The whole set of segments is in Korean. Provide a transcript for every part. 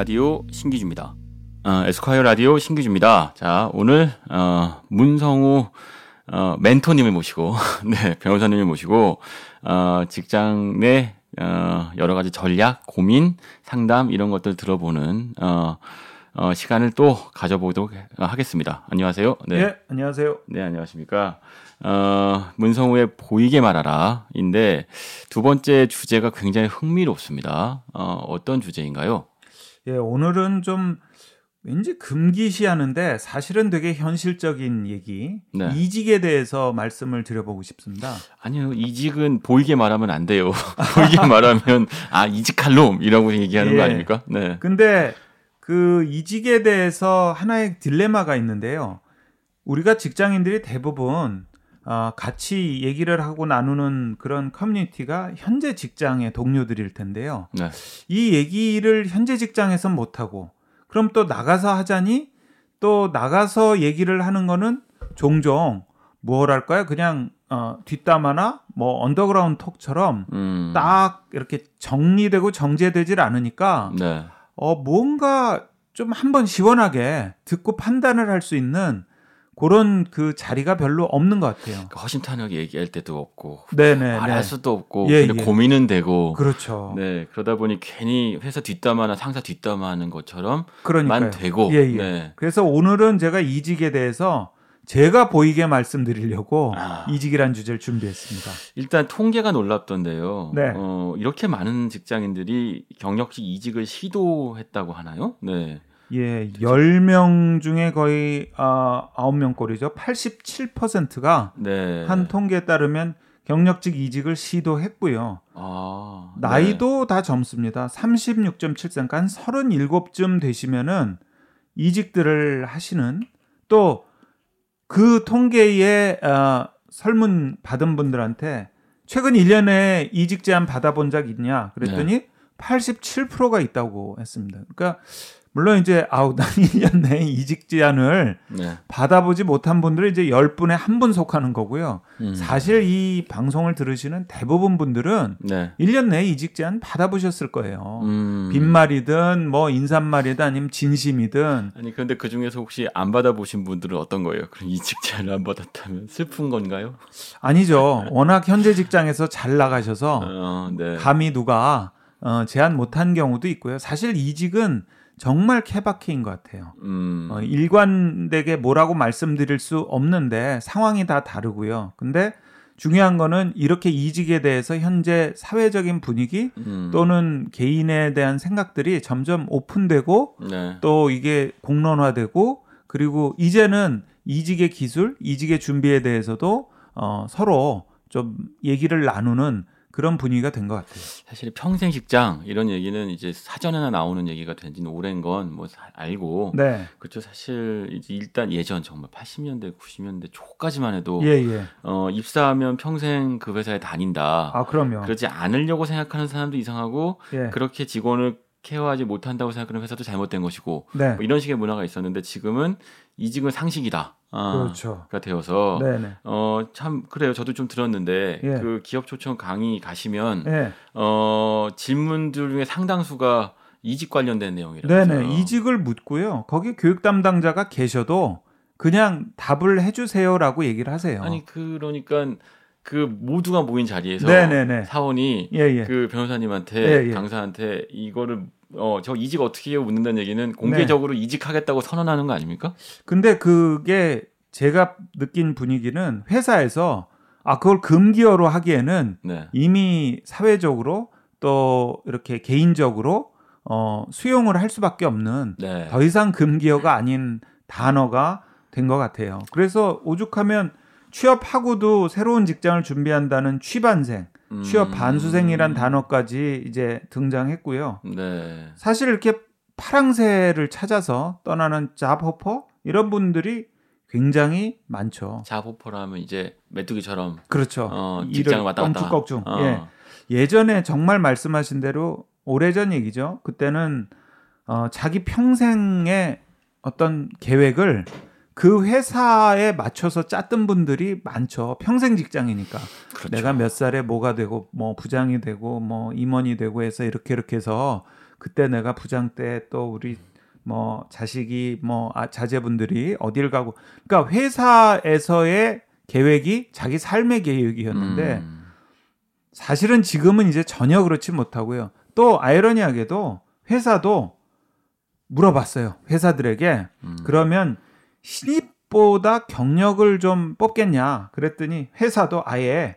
라디오 신기주입니다. 어, 에스콰이어 라디오 신기주입니다. 자, 오늘 어, 문성우 어, 멘토님을 모시고 네, 변호사님을 모시고 어, 직장 내 어, 여러 가지 전략, 고민, 상담 이런 것들 들어보는 어, 어, 시간을 또 가져보도록 하겠습니다. 안녕하세요. 네, 네 안녕하세요. 네, 안녕하십니까. 어, 문성우의 보이게 말하라인데 두 번째 주제가 굉장히 흥미롭습니다. 어, 어떤 주제인가요? 예, 오늘은 좀 왠지 금기시하는데 사실은 되게 현실적인 얘기 네. 이직에 대해서 말씀을 드려보고 싶습니다. 아니요 이직은 보이게 말하면 안 돼요. 보이게 말하면 아 이직할 놈이라고 얘기하는 예. 거 아닙니까? 네. 근데 그 이직에 대해서 하나의 딜레마가 있는데요. 우리가 직장인들이 대부분 어, 같이 얘기를 하고 나누는 그런 커뮤니티가 현재 직장의 동료들일 텐데요. 네. 이 얘기를 현재 직장에서 못하고 그럼 또 나가서 하자니 또 나가서 얘기를 하는 거는 종종 뭐랄까요? 그냥 어, 뒷담화나 뭐 언더그라운드 talk처럼 음. 딱 이렇게 정리되고 정제되질 않으니까 네. 어, 뭔가 좀 한번 시원하게 듣고 판단을 할 수 있는 그런 그 자리가 별로 없는 것 같아요. 그러니까 허심탄회하게 얘기할 때도 없고, 네네, 말할 네. 수도 없고, 예, 근데 예. 고민은 되고, 그렇죠. 네 그러다 보니 괜히 회사 뒷담화나 상사 뒷담화하는 것처럼만 그러니까요. 되고, 예, 예. 네. 그래서 오늘은 제가 이직에 대해서 제가 보이게 말씀드리려고 아. 이직이란 주제를 준비했습니다. 일단 통계가 놀랍던데요. 네. 어, 이렇게 많은 직장인들이 경력직 이직을 시도했다고 하나요? 네. 예, 10명 중에 거의 아, 9명 꼴이죠. 87%가 네. 한 통계에 따르면 경력직 이직을 시도했고요. 아, 나이도 네. 다 젊습니다. 36.7세, 그러니까 한 37쯤 되시면은 이직들을 하시는 또 그 통계에 어, 설문 받은 분들한테 최근 1년에 이직 제안 받아본 적 있냐 그랬더니 네. 87%가 있다고 했습니다. 그러니까 물론 이제 아우 난 1년 내에 이직 제안을 네. 받아보지 못한 분들은 이제 10분에 한 분 속하는 거고요. 음. 사실 이 방송을 들으시는 대부분 분들은 네. 1년 내에 이직 제안 받아보셨을 거예요. 음. 빈말이든 뭐 인사말이든 아니면 진심이든. 아니 그런데 그 중에서 혹시 안 받아보신 분들은 어떤 거예요? 그럼 이직 제안을 안 받았다면 슬픈 건가요? 아니죠. 워낙 현재 직장에서 잘 나가셔서 어, 네. 감히 누가 어, 제안 못한 경우도 있고요. 사실 이직은 정말 케바케인 것 같아요. 음. 어, 일관되게 뭐라고 말씀드릴 수 없는데 상황이 다 다르고요. 근데 중요한 거는 이렇게 이직에 대해서 현재 사회적인 분위기 음. 또는 개인에 대한 생각들이 점점 오픈되고 네. 또 이게 공론화되고 그리고 이제는 이직의 기술, 이직의 준비에 대해서도 어, 서로 좀 얘기를 나누는 그런 분위기가 된 것 같아요. 사실 평생 직장 이런 얘기는 이제 사전에나 나오는 얘기가 된지는 오랜 건 뭐 알고 네. 그렇죠. 사실 이제 일단 예전 정말 80년대 90년대 초까지만 해도 예, 예. 어, 입사하면 평생 그 회사에 다닌다. 아 그럼요. 그러지 않으려고 생각하는 사람도 이상하고 예. 그렇게 직원을 케어하지 못한다고 생각하는 회사도 잘못된 것이고 네. 뭐 이런 식의 문화가 있었는데 지금은 이직은 상식이다. 아, 그렇죠. 가 되어서 어참 그래요. 저도 좀 들었는데 예. 그 기업 초청 강의 가시면 예. 어 질문들 중에 상당수가 이직 관련된 내용이라고. 네네. 이직을 묻고요. 거기 교육 담당자가 계셔도 그냥 답을 해주세요라고 얘기를 하세요. 아니 그러니까 그 모두가 모인 자리에서 네네네. 사원이 예, 예. 그 변호사님한테 예, 예. 강사한테 이거를 어 저 이직 어떻게 해요 묻는다는 얘기는 공개적으로 네. 이직하겠다고 선언하는 거 아닙니까? 근데 그게 제가 느낀 분위기는 회사에서 아 그걸 금기어로 하기에는 네. 이미 사회적으로 또 이렇게 개인적으로 어 수용을 할 수밖에 없는 네. 더 이상 금기어가 아닌 단어가 된 것 같아요. 그래서 오죽하면 취업하고도 새로운 직장을 준비한다는 취반생, 음. 취업 반수생이란 단어까지 이제 등장했고요. 네. 사실 이렇게 파랑새를 찾아서 떠나는 잡호퍼 이런 분들이 굉장히 많죠. 잡호퍼라면 이제 메뚜기처럼 그렇죠. 어, 직장을 왔다 갔다. 껑충껑충. 어. 예. 예전에 정말 말씀하신 대로 오래전 얘기죠. 그때는 어, 자기 평생의 어떤 계획을 그 회사에 맞춰서 짰던 분들이 많죠. 평생 직장이니까. 그렇죠. 내가 몇 살에 뭐가 되고 뭐 부장이 되고 뭐 임원이 되고 해서 이렇게 이렇게 해서 그때 내가 부장 때 또 우리 뭐 자식이 뭐 아, 자제분들이 어딜 가고 그러니까 회사에서의 계획이 자기 삶의 계획이었는데 음. 사실은 지금은 이제 전혀 그렇지 못하고요. 또 아이러니하게도 회사도 물어봤어요. 회사들에게 음. 그러면 신입보다 경력을 좀 뽑겠냐 그랬더니 회사도 아예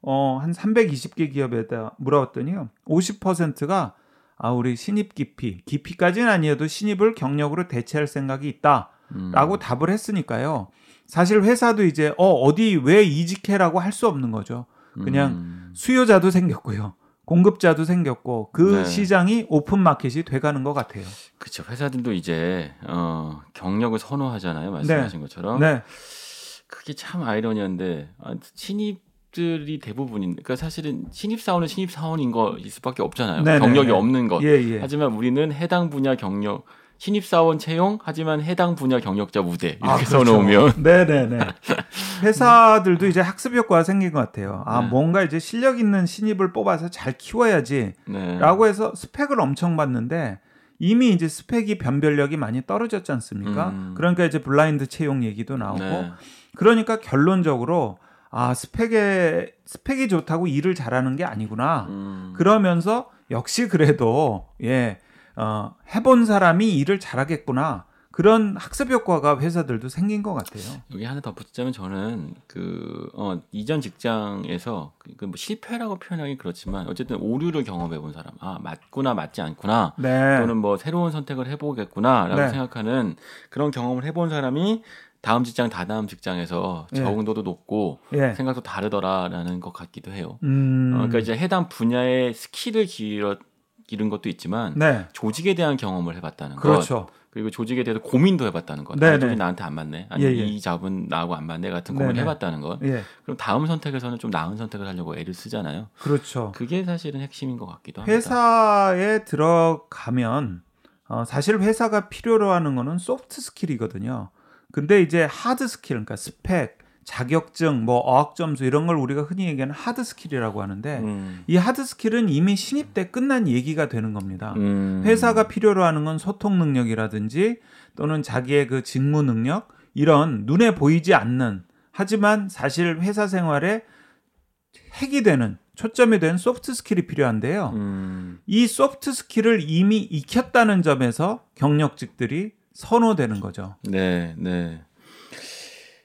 어, 한 320개 기업에다 물어봤더니요. 50%가 아, 우리 신입 기피, 기피까지는 아니어도 신입을 경력으로 대체할 생각이 있다. 라고 음. 답을 했으니까요. 사실 회사도 이제 어, 어디 왜 이직해라고 할 수 없는 거죠. 그냥 음. 수요자도 생겼고요. 공급자도 생겼고 그 네. 시장이 오픈 마켓이 돼가는 것 같아요. 그렇죠. 회사들도 이제 어, 경력을 선호하잖아요. 말씀하신 네. 것처럼. 네. 그게 참 아이러니한데 아, 신입 들이 대부분인 그러니까 사실은 신입 사원은 신입 사원인 거일 수밖에 없잖아요. 네네. 경력이 없는 것. 예, 예. 하지만 우리는 해당 분야 경력 신입 사원 채용 하지만 해당 분야 경력자 무대 아, 이렇게 아, 그렇죠. 써놓으면 네네네 회사들도 이제 학습 효과가 생긴 것 같아요. 아 네. 뭔가 이제 실력 있는 신입을 뽑아서 잘 키워야지라고 네. 해서 스펙을 엄청 받는데 이미 이제 스펙이 변별력이 많이 떨어졌지 않습니까? 음. 그러니까 이제 블라인드 채용 얘기도 나오고 네. 그러니까 결론적으로 아 스펙에 스펙이 좋다고 일을 잘하는 게 아니구나. 음. 그러면서 역시 그래도 예 어, 해본 사람이 일을 잘하겠구나. 그런 학습 효과가 회사들도 생긴 것 같아요. 여기 하나 덧붙이자면 저는 그 어, 이전 직장에서 그, 그뭐 실패라고 표현하기 그렇지만 어쨌든 오류를 경험해 본 사람, 아 맞구나 맞지 않구나, 네. 또는 뭐 새로운 선택을 해보겠구나라고 네. 생각하는 그런 경험을 해본 사람이 다음 직장 다다음 직장에서 예. 적응도도 높고 예. 생각도 다르더라라는 것 같기도 해요. 음. 어, 그러니까 이제 해당 분야의 skill을 기르, 기른 것도 있지만 네. 조직에 대한 경험을 해봤다는 그렇죠. 것. 그리고 조직에 대해서 고민도 해봤다는 것. 네, 조직이 나한테 안 맞네. 아니 예, 예. 이 job은 나하고 안 맞네 같은 고민을 해봤다는 것. 예. 그럼 다음 선택에서는 좀 나은 선택을 하려고 애를 쓰잖아요. 그렇죠. 그게 사실은 핵심인 것 같기도 합니다. 회사에 들어가면 어, 사실 회사가 필요로 하는 거는 soft skill이거든요. 근데 이제 hard skill, 그러니까 스펙, 자격증, 뭐 어학 점수 이런 걸 우리가 흔히 얘기하는 hard skill이라고 하는데 음. 이 hard skill은 이미 신입 때 끝난 얘기가 되는 겁니다. 음. 회사가 필요로 하는 건 소통 능력이라든지 또는 자기의 그 직무 능력 이런 눈에 보이지 않는 하지만 사실 회사 생활에 핵이 되는 초점이 된 soft skill이 필요한데요. 음. 이 soft skill을 이미 익혔다는 점에서 경력직들이 선호되는 거죠. 네, 네.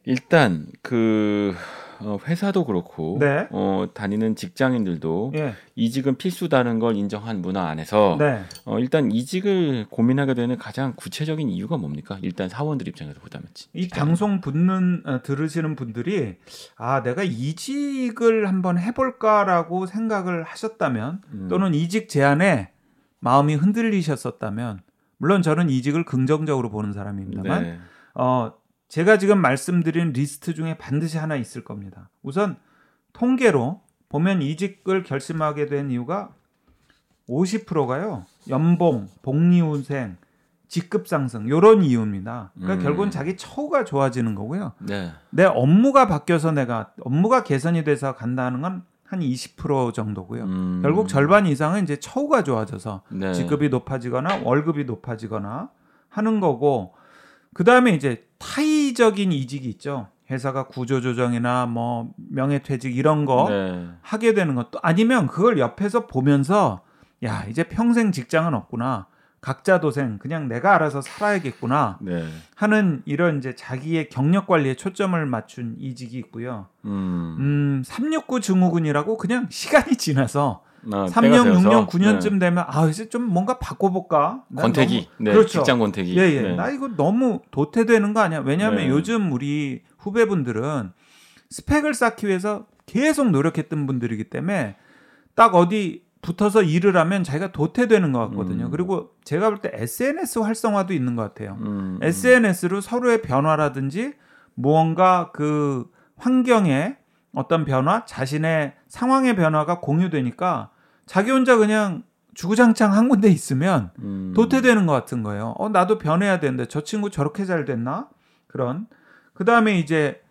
일단 그 어, 회사도 그렇고 네. 어, 다니는 직장인들도 예. 이직은 필수다는 걸 인정한 문화 안에서 네. 어, 일단 이직을 고민하게 되는 가장 구체적인 이유가 뭡니까? 일단 사원들 입장에서 보자면 이 방송 듣는 어, 들으시는 분들이 아 내가 이직을 한번 해볼까라고 생각을 하셨다면 음. 또는 이직 제안에 마음이 흔들리셨었다면 물론 저는 이직을 긍정적으로 보는 사람입니다만 네. 어, 제가 지금 말씀드린 리스트 중에 반드시 하나 있을 겁니다. 우선 통계로 보면 이직을 결심하게 된 이유가 50%가요. 연봉, 복리후생, 직급 상승 이런 이유입니다. 그러니까 음. 결국은 자기 처우가 좋아지는 거고요. 네. 내 업무가 바뀌어서 내가 업무가 개선이 돼서 간다는 건 한 20% 정도고요. 음. 결국 절반 이상은 이제 처우가 좋아져서 네. 직급이 높아지거나 월급이 높아지거나 하는 거고 그다음에 이제 타의적인 이직이 있죠. 회사가 구조조정이나 뭐 명예퇴직 이런 거 네. 하게 되는 것도 아니면 그걸 옆에서 보면서 야 이제 평생 직장은 없구나 각자 도생 그냥 내가 알아서 살아야겠구나 네. 하는 이런 이제 자기의 경력 관리에 초점을 맞춘 이직이 있고요. 음, 음 369 증후군이라고 그냥 시간이 지나서 아, 3년, 6년, 9년쯤 네. 되면 아 이제 좀 뭔가 바꿔볼까? 권태기, 너무, 네, 그렇죠. 직장 권태기. 예, 예. 네. 나 이거 너무 도태되는 거 아니야? 왜냐하면 네. 요즘 우리 후배분들은 스펙을 쌓기 위해서 계속 노력했던 분들이기 때문에 딱 어디 붙어서 일을 하면 자기가 도태되는 것 같거든요. 음. 그리고 제가 볼 때 SNS 활성화도 있는 것 같아요. 음. SNS로 서로의 변화라든지 무언가 그 환경의 어떤 변화, 자신의 상황의 변화가 공유되니까 자기 혼자 그냥 주구장창 한 군데 있으면 음. 도태되는 것 같은 거예요. 어, 나도 변해야 되는데 저 친구 저렇게 잘 됐나? 그런. 그 다음에 이제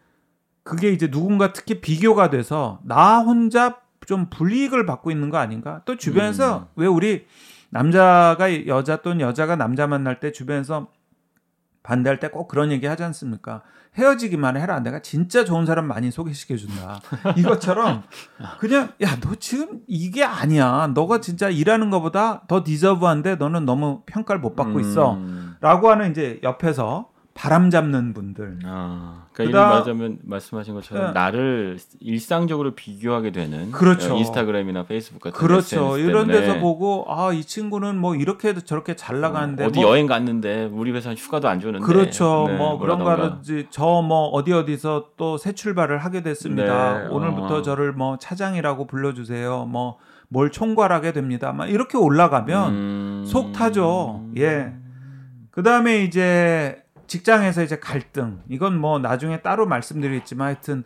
그게 이제 누군가 특히 비교가 돼서 나 혼자 좀 불이익을 받고 있는 거 아닌가? 또 주변에서 음. 왜 우리 남자가 여자 또는 여자가 남자 만날 때 주변에서 반대할 때 꼭 그런 얘기 하지 않습니까? 헤어지기만 해라. 내가 진짜 좋은 사람 많이 소개시켜 준다. 이것처럼 그냥 야 너 지금 이게 아니야. 너가 진짜 일하는 것보다 더 디저브한데 너는 너무 평가를 못 받고 있어. 음. 라고 하는 이제 옆에서 바람 잡는 분들. 아, 그러니까 이런 말하자면 말씀하신 것처럼 네. 나를 일상적으로 비교하게 되는 그렇죠. 어, 인스타그램이나 페이스북 같은 그렇죠. 이런 데서 보고 아 이 친구는 뭐 이렇게 저렇게 잘 나가는데 어, 디 뭐, 여행 갔는데 우리 회사는 휴가도 안 주는데 그렇죠. 네, 뭐 그런 거라든지 저 뭐 어디 어디서 또 새 출발을 하게 됐습니다. 네. 오늘부터 어. 저를 뭐 차장이라고 불러주세요. 뭐 뭘 총괄하게 됩니다. 막 이렇게 올라가면 음... 속 타죠. 예. 그 다음에 이제 직장에서 이제 갈등 이건 뭐 나중에 따로 말씀드리겠지만 하여튼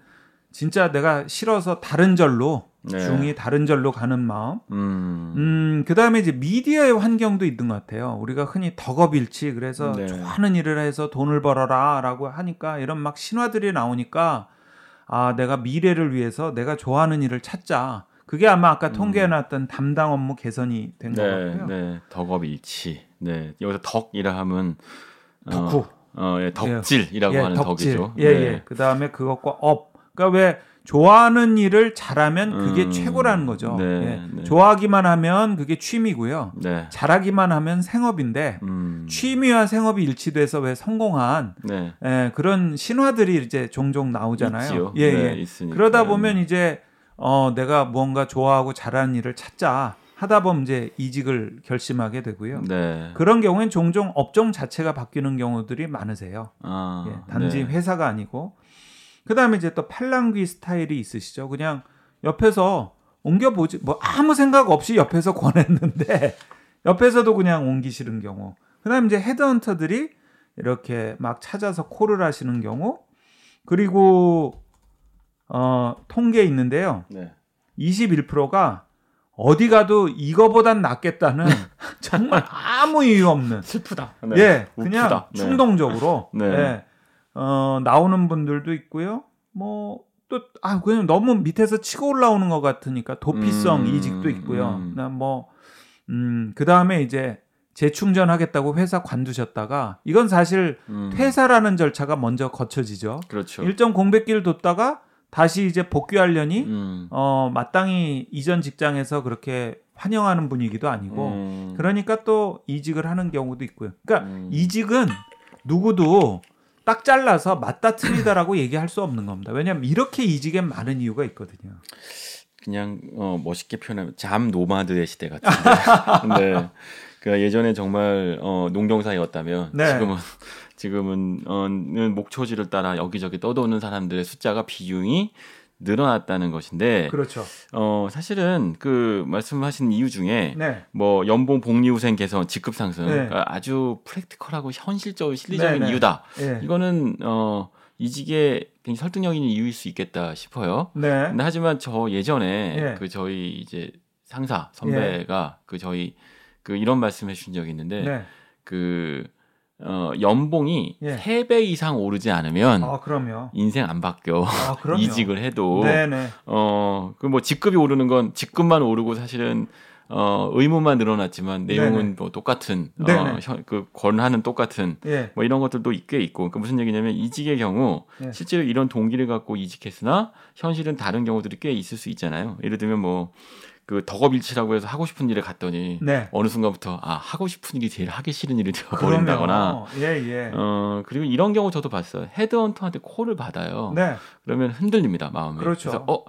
진짜 내가 싫어서 다른 절로 네. 중이 다른 절로 가는 마음. 음. 음 그다음에 이제 미디어의 환경도 있는 것 같아요. 우리가 흔히 덕업일치 그래서 네. 좋아하는 일을 해서 돈을 벌어라라고 하니까 이런 막 신화들이 나오니까 아 내가 미래를 위해서 내가 좋아하는 일을 찾자. 그게 아마 아까 음. 통계해 놨던 담당 업무 개선이 된것 네, 같고요. 네, 덕업일치. 네, 여기서 덕이라 하면 덕후. 어, 어, 예, 덕질이라고 예, 하는 덕질. 덕이죠. 예, 네. 예. 그다음에 그것과 업. 그러니까 왜 좋아하는 일을 잘하면 그게 음, 최고라는 거죠. 네, 예. 네. 좋아하기만 하면 그게 취미고요. 네. 잘하기만 하면 생업인데 음. 취미와 생업이 일치돼서 왜 성공한 네. 예, 그런 신화들이 이제 종종 나오잖아요. 있지요. 예, 네, 예. 그러다 보면 이제 어 내가 뭔가 좋아하고 잘하는 일을 찾자. 하다 보면 이제 이직을 결심하게 되고요. 네. 그런 경우엔 종종 업종 자체가 바뀌는 경우들이 많으세요. 아, 예, 단지 네. 회사가 아니고. 그 다음에 이제 또 팔랑귀 스타일이 있으시죠. 그냥 옆에서 옮겨 보지, 뭐 아무 생각 없이 옆에서 권했는데, 옆에서도 그냥 옮기시는 경우. 그 다음에 이제 헤드헌터들이 이렇게 막 찾아서 콜을 하시는 경우. 그리고, 어, 통계 있는데요. 네. 21%가 어디 가도 이거보단 낫겠다는 정말 아무 이유 없는 슬프다. 네. 예, 그냥 우프다. 네. 충동적으로 네. 예, 어, 나오는 분들도 있고요. 뭐 또 아 그냥 너무 밑에서 치고 올라오는 것 같으니까 도피성 음, 이직도 있고요. 음. 뭐 음, 그 다음에 이제 재충전하겠다고 회사 관두셨다가 이건 사실 음. 퇴사라는 절차가 먼저 거쳐지죠. 그렇죠. 일정 공백기를 뒀다가 다시 이제 복귀하려니 음. 어 마땅히 이전 직장에서 그렇게 환영하는 분위기도 아니고 음. 그러니까 또 이직을 하는 경우도 있고요. 그러니까 음. 이직은 누구도 딱 잘라서 맞다 틀리다라고 얘기할 수 없는 겁니다. 왜냐하면 이렇게 이직에 많은 이유가 있거든요. 그냥 어, 멋있게 표현하면 잠 노마드의 시대 같은데. 네. 그 예전에 정말 어, 농경사였다면 네. 지금은 지금은 어, 목초지를 따라 여기저기 떠도는 사람들의 숫자가 비중이 늘어났다는 것인데 그렇죠. 어 사실은 그 말씀하신 이유 중에 네. 뭐 연봉 복리후생 개선 직급 상승 네. 그러니까 아주 프랙티컬하고 현실적으로 실리적인 네, 네. 이유다. 네. 이거는 어 이직에 굉장히 설득력 있는 이유일 수 있겠다 싶어요. 네. 근데 하지만 저 예전에 예. 그 저희 이제 상사 선배가 예. 그 저희 그 이런 말씀해 주신 적이 있는데 네. 그 어, 연봉이 예. 3배 이상 오르지 않으면 아, 그럼요. 인생 안 바뀌어. 아, 이직을 해도 네네. 어, 그 뭐 직급이 오르는 건 직급만 오르고 사실은 어, 의무만 늘어났지만 내용은 네네. 뭐 똑같은 어, 그 권한은 똑같은 예. 뭐 이런 것들도 꽤 있고 그 무슨 얘기냐면 이직의 경우 예. 실제로 이런 동기를 갖고 이직했으나 현실은 다른 경우들이 꽤 있을 수 있잖아요. 예를 들면 뭐 그 덕업일치라고 해서 하고 싶은 일에 갔더니 네. 어느 순간부터 아 하고 싶은 일이 제일 하기 싫은 일이 되어버린다거나 예, 예. 어 그리고 이런 경우 저도 봤어요 헤드헌터한테 콜을 받아요 네. 그러면 흔들립니다 마음이 그렇죠. 그래서 어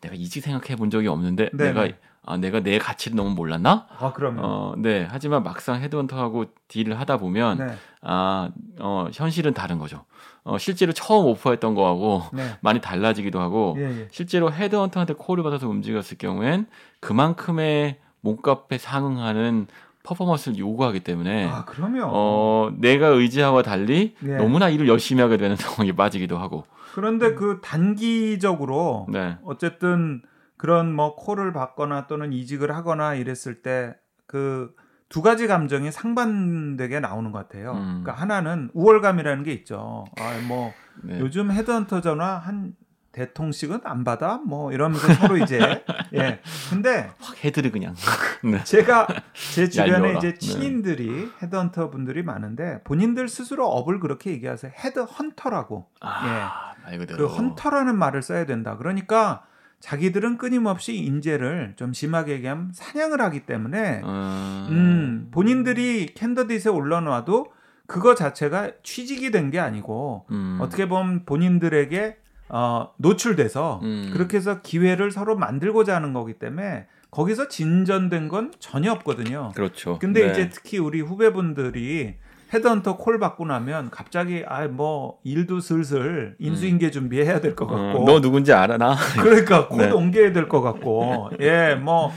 내가 이직 생각해 본 적이 없는데 네 내가 네. 아 내가 내 가치를 너무 몰랐나 아 그러면 어네 하지만 막상 헤드헌터하고 딜을 하다 보면 네. 아어 현실은 다른 거죠 어, 실제로 처음 오퍼했던 거하고 네. 많이 달라지기도 하고 예, 예. 실제로 헤드헌터한테 콜을 받아서 움직였을 경우엔 그만큼의 몸값에 상응하는 퍼포먼스를 요구하기 때문에 아, 그러면 어, 내가 의지하와 달리 예. 너무나 일을 열심히 하게 되는 상황에 빠지기도 하고 그런데 그 단기적으로 네. 어쨌든 그런 뭐 콜을 받거나 또는 이직을 하거나 이랬을 때 그 두 가지 감정이 상반되게 나오는 것 같아요. 음. 그러니까 하나는 우월감이라는 게 있죠. 아, 뭐 네. 요즘 헤드헌터 전화 한 대통씩은 안 받아? 뭐 이러면서 서로 이제 예. 근데 확 헤드를 그냥 네. 제가 제 주변에 이제 네. 지인들이 네. 헤드헌터 분들이 많은데 본인들 스스로 업을 그렇게 얘기하세요. 헤드헌터라고. 아, 예. 그 헌터라는 말을 써야 된다. 그러니까 자기들은 끊임없이 인재를 좀 심하게 얘기하면 사냥을 하기 때문에 음, 음 본인들이 candidate에 올라놔도 그거 자체가 취직이 된 게 아니고 음. 어떻게 보면 본인들에게 어, 노출돼서 음. 그렇게 해서 기회를 서로 만들고자 하는 거기 때문에 거기서 진전된 건 전혀 없거든요. 그렇죠. 근데 네. 이제 특히 우리 후배분들이 헤드헌터 콜 받고 나면 갑자기 아 뭐 일도 슬슬 인수인계 음. 준비해야 될것 어, 같고 어, 너 누군지 알아 나 그러니까 곧 네. 옮겨야 될 것 같고 예 뭐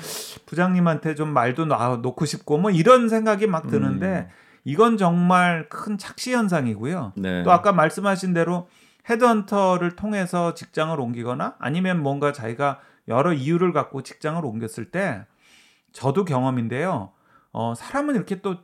부장님한테 좀 말도 놔 놓고 싶고 뭐 이런 생각이 막 드는데 음. 이건 정말 큰 착시 현상이고요. 네. 또 아까 말씀하신 대로 헤드헌터를 통해서 직장을 옮기거나 아니면 뭔가 자기가 여러 이유를 갖고 직장을 옮겼을 때 저도 경험인데요. 어, 사람은 이렇게 또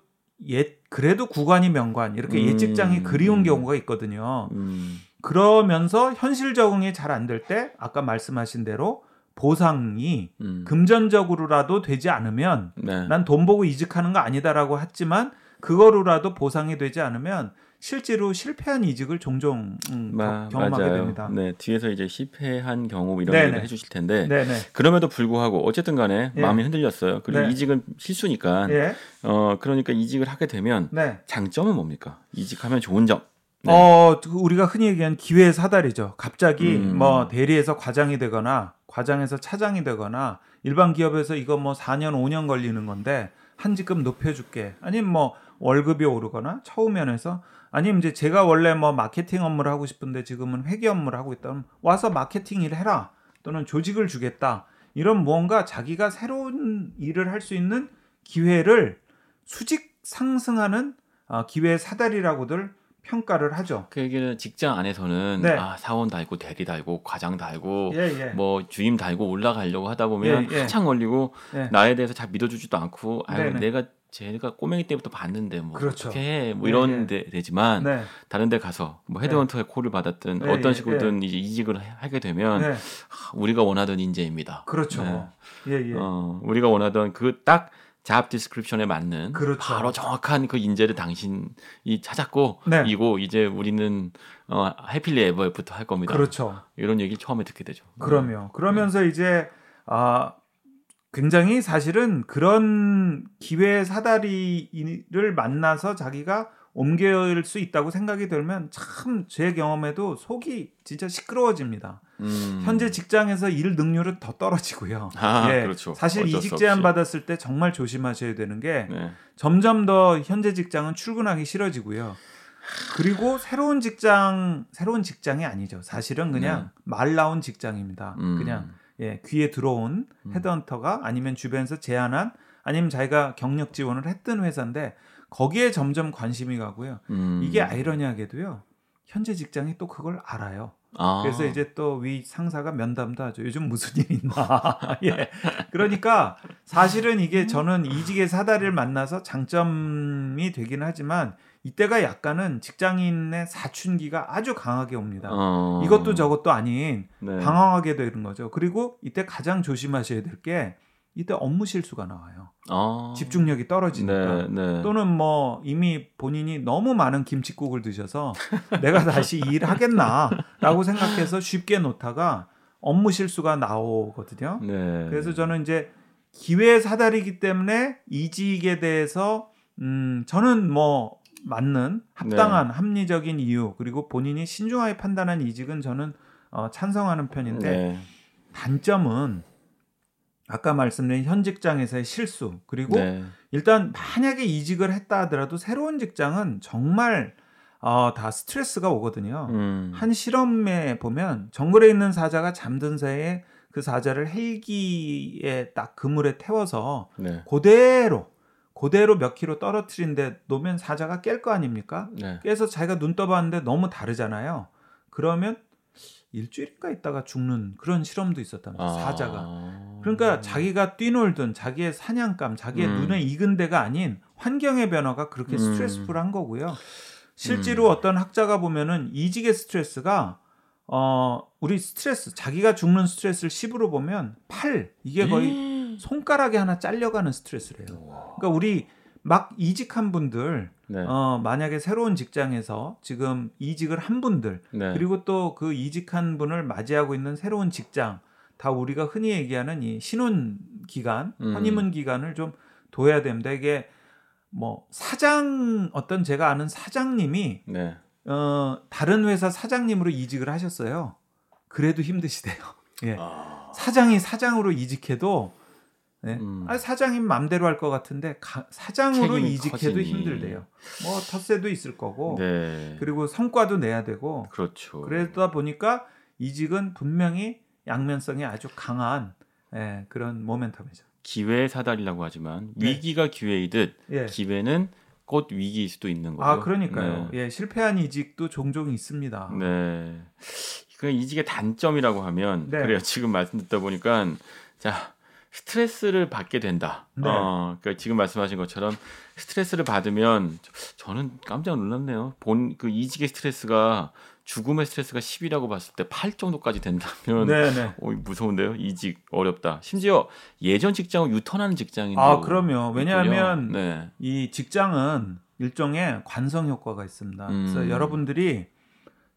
옛, 그래도 구관이 명관, 이렇게 음, 옛 직장이 그리운 음, 경우가 있거든요. 음. 그러면서 현실 적응이 잘 안 될 때, 아까 말씀하신 대로 보상이 음. 금전적으로라도 되지 않으면 네. 난돈 보고 이직하는 거 아니다라고 했지만 그거로라도 보상이 되지 않으면 실제로 실패한 이직을 종종 음, 마, 경험하게 맞아요. 됩니다. 네, 뒤에서 이제 실패한 경우 이런 얘기를 해주실 텐데 네네. 그럼에도 불구하고 어쨌든 간에 예. 마음이 흔들렸어요. 그리고 네. 이직은 필수니까 예. 어 그러니까 이직을 하게 되면 네. 장점은 뭡니까? 이직하면 좋은 점. 네. 어 우리가 흔히 얘기하는 기회 사다리죠. 갑자기 음. 뭐 대리에서 과장이 되거나 과장에서 차장이 되거나 일반 기업에서 이거 뭐 4년 5년 걸리는 건데 한 직급 높여줄게. 아니면 뭐 월급이 오르거나 처우 면에서 아니면 이제 제가 원래 뭐 마케팅 업무를 하고 싶은데 지금은 회계 업무를 하고 있다면 와서 마케팅 일을 해라 또는 조직을 주겠다 이런 무언가 자기가 새로운 일을 할 수 있는 기회를 수직 상승하는 어, 기회 사다리라고들 평가를 하죠. 그 얘기는 직장 안에서는 네. 아, 사원 달고 대리 달고 과장 달고 예, 예. 뭐 주임 달고 올라가려고 하다 보면 예, 예. 한참 걸리고 예. 나에 대해서 잘 믿어주지도 않고 아유 내가 제가 꼬맹이 때부터 봤는데 뭐 그렇죠. 어떻게 해? 뭐 이런 데 되지만 네. 다른 데 가서 뭐 헤드헌터의 네. 콜을 받았든 네, 어떤 예, 식으로든 이제 이직을 하게 되면 네. 하, 우리가 원하던 인재입니다. 그렇죠. 네. 예, 예. 어, 우리가 원하던 그 딱 job description에 맞는 그렇죠. 바로 정확한 그 인재를 당신이 찾았고 네. 이고 이제 우리는 어, happily ever after 할 겁니다. 그렇죠. 이런 얘기를 처음에 듣게 되죠. 그럼요. 그러면서 네. 이제 아 굉장히 사실은 그런 기회 사다리를 만나서 자기가 옮길 수 있다고 생각이 들면 참 제 경험에도 속이 진짜 시끄러워집니다. 음. 현재 직장에서 일 능률은 더 떨어지고요. 아, 예, 그렇죠. 사실 이직 제안 받았을 때 정말 조심하셔야 되는 게 네. 점점 더 현재 직장은 출근하기 싫어지고요. 그리고 새로운 직장, 새로운 직장이 아니죠. 사실은 그냥 네. 말 나온 직장입니다. 음. 그냥 예, 귀에 들어온 음. 헤드헌터가 아니면 주변에서 제안한 아니면 자기가 경력 지원을 했던 회사인데 거기에 점점 관심이 가고요. 음. 이게 아이러니하게도요. 현재 직장이 또 그걸 알아요. 아. 그래서 이제 또 위 상사가 면담도 하죠. 요즘 무슨 일 있나. 예. 그러니까 사실은 이게 저는 이직의 사다리를 만나서 장점이 되긴 하지만 이때가 약간은 직장인의 사춘기가 아주 강하게 옵니다. 어. 이것도 저것도 아닌 네. 방황하게 되는 거죠. 그리고 이때 가장 조심하셔야 될 게 이때 업무 실수가 나와요. 아. 집중력이 떨어지니까 네, 네. 또는 뭐 이미 본인이 너무 많은 김치국을 드셔서 내가 다시 일하겠나라고 생각해서 쉽게 놓다가 업무 실수가 나오거든요. 네. 그래서 저는 이제 기회 사다리기 때문에 이직에 대해서 음 저는 뭐 맞는 합당한 네. 합리적인 이유 그리고 본인이 신중하게 판단한 이직은 저는 어, 찬성하는 편인데 네. 단점은 아까 말씀드린 현 직장에서의 실수 그리고 네. 일단 만약에 이직을 했다 하더라도 새로운 직장은 정말 어, 다 스트레스가 오거든요. 음. 한 실험에 보면 정글에 있는 사자가 잠든 새에 그 사자를 헬기에 딱 그물에 태워서 네. 그대로 그대로 몇 킬로 떨어뜨린데 놓으면 사자가 깰 거 아닙니까? 네. 깨서 자기가 눈 떠봤는데 너무 다르잖아요. 그러면 일주일인가 있다가 죽는 그런 실험도 말이에요. 아... 사자가. 그러니까 자기가 뛰놀든 자기의 사냥감, 자기의 음. 눈에 익은 데가 아닌 환경의 변화가 그렇게 음. 스트레스풀한 거고요. 실제로 음. 어떤 학자가 보면은 이직의 스트레스가 어 우리 스트레스 자기가 죽는 스트레스를 10으로 보면 8 이게 거의 손가락이 하나 잘려가는 스트레스래요. 그러니까 우리 막 이직한 분들 네. 어 만약에 새로운 직장에서 지금 이직을 한 분들 네. 그리고 또 그 이직한 분을 맞이하고 있는 새로운 직장 다 우리가 흔히 얘기하는 이 신혼 기간, 음. 허니문 기간을 좀 둬야 됩니다. 이게 뭐 사장 어떤 제가 아는 사장님이 네. 어 다른 회사 사장님으로 이직을 하셨어요. 그래도 힘드시대요. 예. 아... 사장이 사장으로 이직해도 네. 음. 아, 사장님 맘대로 할 것 같은데 가, 사장으로 이직해도 커지니. 힘들대요. 뭐 텃세도 있을 거고 네. 그리고 성과도 내야 되고 그렇죠. 그러다 보니까 이직은 분명히 양면성이 아주 강한 예, 그런 모멘텀이죠. 기회의 사달이라고 하지만 네. 위기가 기회이듯 예. 기회는 곧 위기일 수도 있는 거죠. 아 그러니까요. 네. 예, 실패한 이직도 종종 있습니다. 네. 그 이직의 단점이라고 하면 네. 그래요. 지금 말씀 듣다 보니까 자 스트레스를 받게 된다. 네. 어, 그러니까 지금 말씀하신 것처럼 스트레스를 받으면 저는 깜짝 놀랐네요. 본 그 이직의 스트레스가 죽음의 스트레스가 10이라고 봤을 때 8 정도까지 된다면 네네. 어, 무서운데요. 이직 어렵다. 심지어 예전 직장을 유턴하는 직장인데 아, 그럼요. 왜냐하면 네. 이 직장은 일종의 관성 효과가 있습니다. 음. 그래서 여러분들이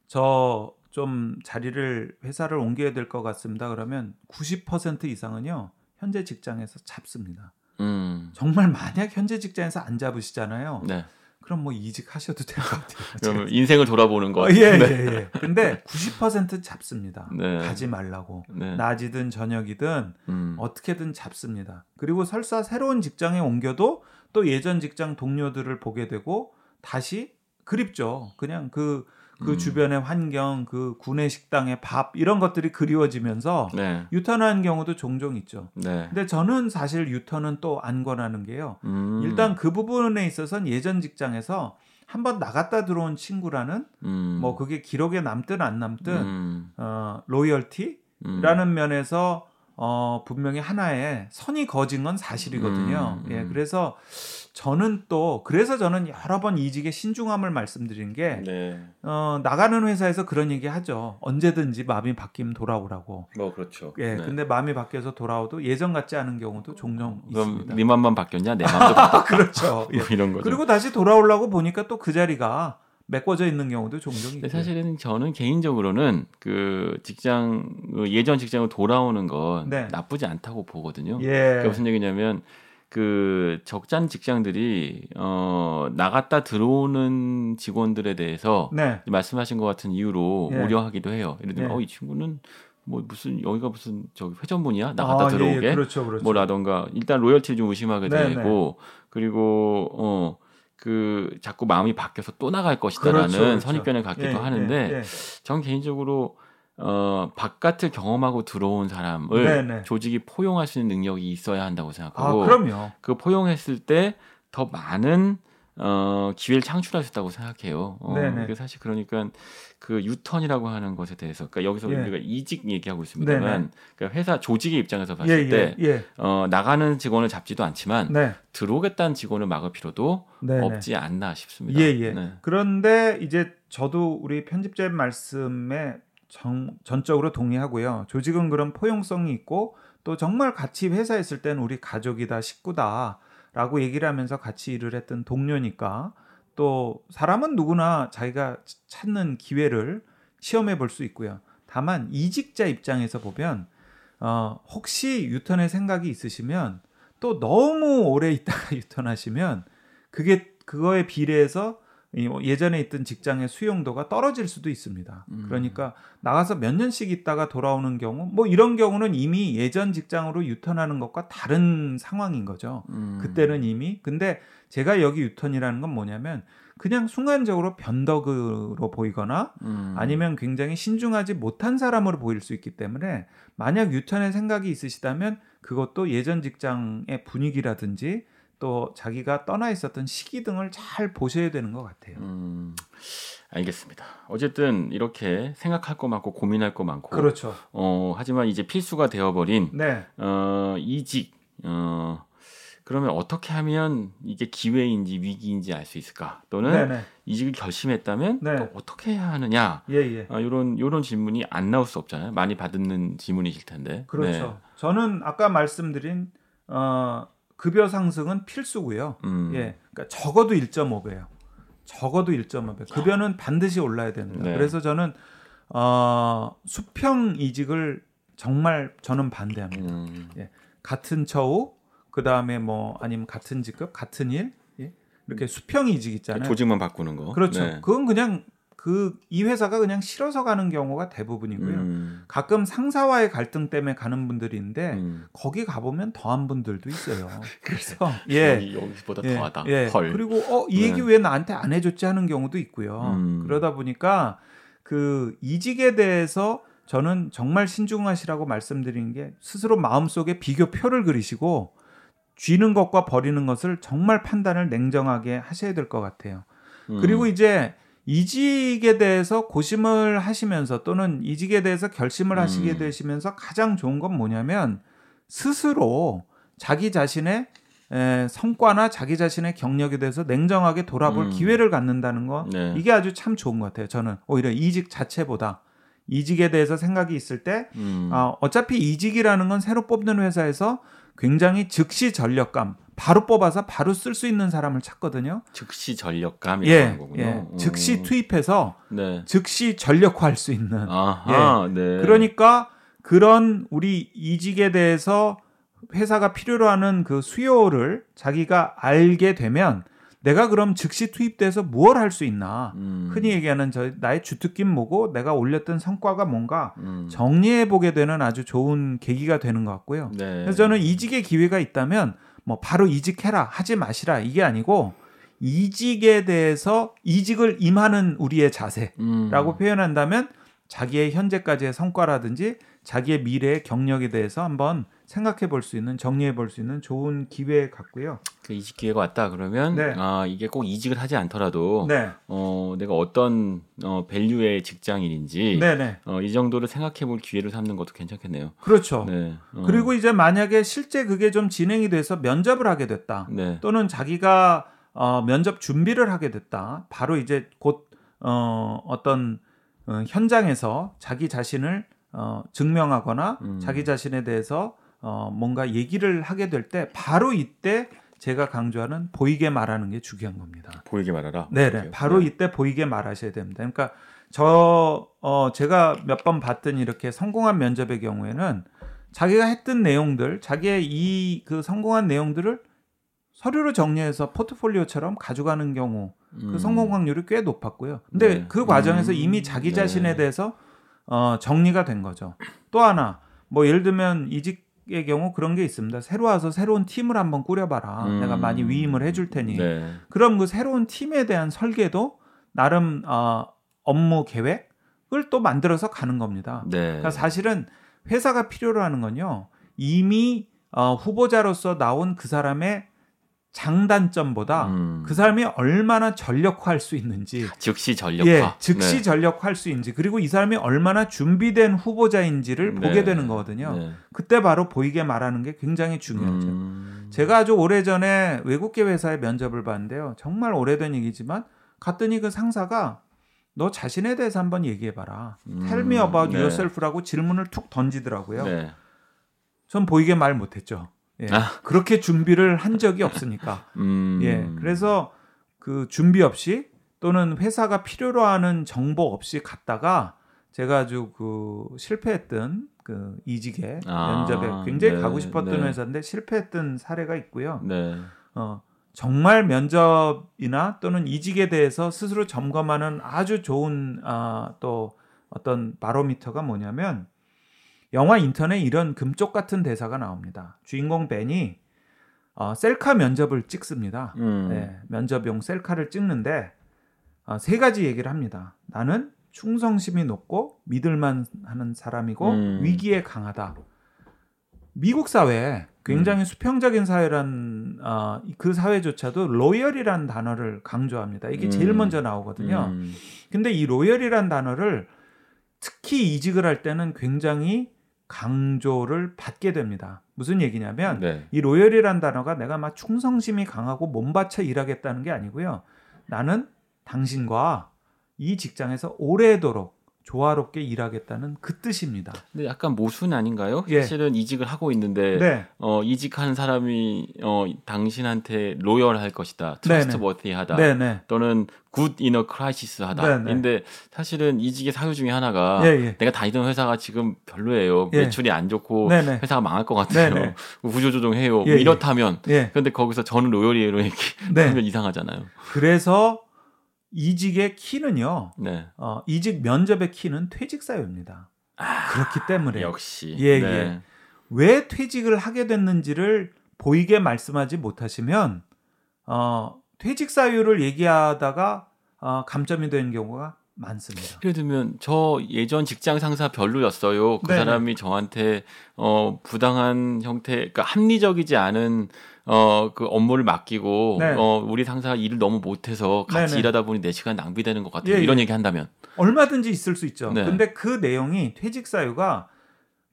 저 좀 자리를 회사를 옮겨야 될 것 같습니다. 그러면 90% 이상은요. 현재 직장에서 잡습니다. 음. 정말 만약 현재 직장에서 안 잡으시잖아요. 네. 그럼 뭐 이직하셔도 될 것 같아요. 그럼 인생을 돌아보는 거. 어, 예, 네. 예, 예. 근데 90% 잡습니다. 네. 가지 말라고. 네. 낮이든 저녁이든 음. 어떻게든 잡습니다. 그리고 설사 새로운 직장에 옮겨도 또 예전 직장 동료들을 보게 되고 다시 그립죠. 그냥 그 그 음. 주변의 환경, 그 구내 식당의 밥 이런 것들이 그리워지면서 네. 유턴하는 경우도 종종 있죠. 네. 근데 저는 사실 유턴은 또 안 권하는 게요. 음. 일단 그 부분에 있어서는 예전 직장에서 한번 나갔다 들어온 친구라는 음. 뭐 그게 기록에 남든 안 남든 음. 어 로열티라는 음. 면에서 어 분명히 하나의 선이 거진 건 사실이거든요. 음. 예, 그래서 저는 또 그래서 저는 여러 번 이직의 신중함을 말씀드린 게 네. 어, 나가는 회사에서 그런 얘기 하죠. 언제든지 마음이 바뀌면 돌아오라고. 뭐 그렇죠. 예, 네. 근데 마음이 바뀌어서 돌아오도 예전 같지 않은 경우도 종종 있습니다. 네 맘만 바뀌었냐? 내 마음도 바뀌었 그렇죠. 뭐 예. 이런 거죠. 그리고 다시 돌아오려고 보니까 또 그 자리가 메꿔져 있는 경우도 종종 있고. 사실은 저는 개인적으로는 그 직장 그 예전 직장으로 돌아오는 건 네. 나쁘지 않다고 보거든요. 예. 그게 무슨 얘기냐면 그 적잖 직장들이 어 나갔다 들어오는 직원들에 대해서 네. 말씀하신 것 같은 이유로 예. 우려하기도 해요. 예를 들면 예. 어이 친구는 뭐 무슨 여기가 무슨 저기 회전문이야 나갔다 아, 들어오게 예, 예. 그렇죠, 그렇죠. 뭐라던가 일단 로열티 좀 의심하게 네, 되고 네. 그리고 어. 그 자꾸 마음이 바뀌어서 또 나갈 것이다라는 그렇죠, 그렇죠. 선입견을 갖기도 예, 하는데 예, 예. 전 개인적으로 어, 바깥을 경험하고 들어온 사람을 네네. 조직이 포용할 수 있는 능력이 있어야 한다고 생각하고 아, 그럼요. 그 포용했을 때 더 많은 어, 기회를 창출할 수 있다고 생각해요. 어, 이게 사실 그러니까 그 유턴이라고 하는 것에 대해서 그러니까 여기서 예. 우리가 이직 얘기하고 있습니다만 그러니까 회사 조직의 입장에서 봤을 예, 때 예, 예. 어, 나가는 직원을 잡지도 않지만 네. 들어오겠다는 직원을 막을 필요도 네네. 없지 않나 싶습니다. 예, 예. 네. 그런데 이제 저도 우리 편집자의 말씀에 정, 전적으로 동의하고요. 조직은 그런 포용성이 있고 또 정말 같이 회사에 있을 때는 우리 가족이다, 식구다 라고 얘기를 하면서 같이 일을 했던 동료니까 또 사람은 누구나 자기가 찾는 기회를 시험해 볼 수 있고요. 다만 이직자 입장에서 보면 어, 혹시 유턴의 생각이 있으시면 또 너무 오래 있다가 유턴하시면 그게 그거에 비례해서 뭐 예전에 있던 직장의 수용도가 떨어질 수도 있습니다. 음. 그러니까 나가서 몇 년씩 있다가 돌아오는 경우, 뭐 이런 경우는 이미 예전 직장으로 유턴하는 것과 다른 상황인 거죠. 음. 그때는 이미. 근데 제가 여기 유턴이라는 건 뭐냐면 그냥 순간적으로 변덕으로 보이거나 음. 아니면 굉장히 신중하지 못한 사람으로 보일 수 있기 때문에 만약 유턴의 생각이 있으시다면 그것도 예전 직장의 분위기라든지 또 자기가 떠나 있었던 시기 등을 잘 보셔야 되는 것 같아요. 음, 알겠습니다. 어쨌든 이렇게 생각할 거 많고 고민할 거 많고 그렇죠. 어, 하지만 이제 필수가 되어버린 네. 어, 이직 어, 그러면 어떻게 하면 이게 기회인지 위기인지 알 수 있을까? 또는 네네. 이직을 결심했다면 네. 또 어떻게 해야 하느냐? 예, 예. 아, 이런 이런 질문이 안 나올 수 없잖아요. 많이 받는 질문이실 텐데. 그렇죠. 네. 저는 아까 말씀드린 어, 급여 상승은 필수고요. 음. 예, 그러니까 적어도 1.5배요. 적어도 1.5배. 급여는 반드시 올라야 됩니다. 네. 그래서 저는 어, 수평 이직을 정말 저는 반대합니다. 음. 예, 같은 처우, 그 다음에 뭐 아니면 같은 직급, 같은 일, 예? 이렇게 수평 이직 있잖아요. 조직만 바꾸는 거. 그렇죠. 네. 그건 그냥 그 이 회사가 그냥 싫어서 가는 경우가 대부분이고요. 음. 가끔 상사와의 갈등 때문에 가는 분들이 있는데 음. 거기 가보면 더한 분들도 있어요. 그래서 예 여기보다 예, 더하다. 예. 헐. 그리고 어이 얘기 네. 왜 나한테 안 해줬지 하는 경우도 있고요. 음. 그러다 보니까 그 이직에 대해서 저는 정말 신중하시라고 말씀드리는 게 스스로 마음속에 비교표를 그리시고 쥐는 것과 버리는 것을 정말 판단을 냉정하게 하셔야 될 것 같아요. 음. 그리고 이제 이직에 대해서 고심을 하시면서 또는 이직에 대해서 결심을 하시게 음. 되시면서 가장 좋은 건 뭐냐면 스스로 자기 자신의 에, 성과나 자기 자신의 경력에 대해서 냉정하게 돌아볼 음. 기회를 갖는다는 거 네. 이게 아주 참 좋은 것 같아요. 저는 오히려 이직 자체보다 이직에 대해서 생각이 있을 때 음. 어, 어차피 이직이라는 건 새로 뽑는 회사에서 굉장히 즉시 전력감 바로 뽑아서 바로 쓸 수 있는 사람을 찾거든요. 즉시 전력감이라는 예, 거군요. 예. 음. 즉시 투입해서 네. 즉시 전력화할 수 있는. 아하, 예. 네. 그러니까 그런 우리 이직에 대해서 회사가 필요로 하는 그 수요를 자기가 알게 되면 내가 그럼 즉시 투입돼서 무엇 할 수 있나? 음. 흔히 얘기하는 저 나의 주특기는 뭐고 내가 올렸던 성과가 뭔가 음. 정리해 보게 되는 아주 좋은 계기가 되는 것 같고요. 네. 그래서 저는 이직의 기회가 있다면 뭐 바로 이직해라 하지 마시라 이게 아니고 이직에 대해서 이직을 임하는 우리의 자세라고 음. 표현한다면 자기의 현재까지의 성과라든지 자기의 미래의 경력에 대해서 한번 생각해 볼 수 있는 정리해 볼 수 있는 좋은 기회 같고요. 그 이직 기회가 왔다 그러면 네. 아 이게 꼭 이직을 하지 않더라도 네. 어 내가 어떤 어 밸류의 직장인인지 어, 이 정도를 생각해 볼 기회를 삼는 것도 괜찮겠네요. 그렇죠. 네. 어. 그리고 이제 만약에 실제 그게 좀 진행이 돼서 면접을 하게 됐다. 네. 또는 자기가 어 면접 준비를 하게 됐다. 바로 이제 곧어 어떤 어, 현장에서 자기 자신을 어, 증명하거나 음. 자기 자신에 대해서 어, 뭔가 얘기를 하게 될 때 바로 이때 제가 강조하는 보이게 말하는 게 중요한 겁니다. 보이게 말하라. 네, 네. 바로 네. 이때 보이게 말하셔야 됩니다. 그러니까 저 어, 제가 몇 번 봤던 이렇게 성공한 면접의 경우에는 자기가 했던 내용들, 자기의 이 그 성공한 내용들을 서류로 정리해서 포트폴리오처럼 가져가는 경우 그 음. 그 성공 확률이 꽤 높았고요. 근데 네. 그 과정에서 음. 이미 자기 자신에 네. 대해서 어, 정리가 된 거죠. 또 하나 뭐 예를 들면 이직 의 경우 그런 게 있습니다. 새로 와서 새로운 팀을 한번 꾸려봐라. 음. 내가 많이 위임을 해줄 테니. 네. 그럼 그 새로운 팀에 대한 설계도 나름 어, 업무 계획을 또 만들어서 가는 겁니다. 네. 그러니까 사실은 회사가 필요로 하는 건요. 이미 어, 후보자로서 나온 그 사람의 장단점보다 음. 그 사람이 얼마나 전력화할 수 있는지 즉시 전력화 예, 즉시 네. 전력화할 수 있는지 그리고 이 사람이 얼마나 준비된 후보자인지를 네. 보게 되는 거거든요. 네. 그때 바로 보이게 말하는 게 굉장히 중요하죠. 음. 제가 아주 오래전에 외국계 회사에 면접을 봤는데요. 정말 오래된 얘기지만 갔더니 그 상사가 너 자신에 대해서 한번 얘기해 봐라. 음. Tell me about 네. yourself라고 질문을 툭 던지더라고요. 네. 전 보이게 말 못했죠. 예. 아. 그렇게 준비를 한 적이 없으니까. 음. 예. 그래서 그 준비 없이 또는 회사가 필요로 하는 정보 없이 갔다가 제가 아주 그 실패했던 그 이직에 아, 면접에 굉장히 네, 가고 싶었던 네. 회사인데 실패했던 사례가 있고요. 네. 어, 정말 면접이나 또는 이직에 대해서 스스로 점검하는 아주 좋은 아, 또 어떤 바로미터가 뭐냐면 영화 인턴에 이런 금쪽 같은 대사가 나옵니다. 주인공 벤이 어, 셀카 면접을 찍습니다. 음. 네, 면접용 셀카를 찍는데 어, 세 가지 얘기를 합니다. 나는 충성심이 높고 믿을만 하는 사람이고 음. 위기에 강하다. 미국 사회에 굉장히 음. 수평적인 사회란 어, 그 사회조차도 로열이라는 단어를 강조합니다. 이게 제일 음. 먼저 나오거든요. 음. 근데 이 로열이라는 단어를 특히 이직을 할 때는 굉장히 강조를 받게 됩니다. 무슨 얘기냐면 네. 이 로열이란 단어가 내가 막 충성심이 강하고 몸바쳐 일하겠다는 게 아니고요. 나는 당신과 이 직장에서 오래도록 조화롭게 일하겠다는 그 뜻입니다. 근데 약간 모순 아닌가요? 예. 사실은 이직을 하고 있는데 네. 어, 이직한 사람이 어, 당신한테 loyal할 것이다, trustworthy하다, 또는 good in a crisis하다. 근데 사실은 이직의 사유 중에 하나가 예, 예. 내가 다니던 회사가 지금 별로예요. 예. 매출이 안 좋고 네네. 회사가 망할 것 같아요. 구조조정해요. 뭐 예, 예. 이렇다면 그런데 거기서 저는 loyal이에요 이렇게 네. 하면 이상하잖아요. 그래서 이직의 키는요. 네. 어, 이직 면접의 키는 퇴직 사유입니다. 아, 그렇기 때문에 역시 예, 네. 예. 왜 퇴직을 하게 됐는지를 보이게 말씀하지 못하시면 어, 퇴직 사유를 얘기하다가 어, 감점이 되는 경우가 많습니다. 예를 들면 저 예전 직장 상사 별로였어요. 그 네네. 사람이 저한테 어 부당한 형태, 그러니까 합리적이지 않은 어그 업무를 맡기고 네. 어 우리 상사가 일을 너무 못해서 같이 네네. 일하다 보니 내 시간 낭비되는 것 같아요. 예, 이런 예. 얘기 한다면 얼마든지 있을 수 있죠. 네. 근데 그 내용이 퇴직 사유가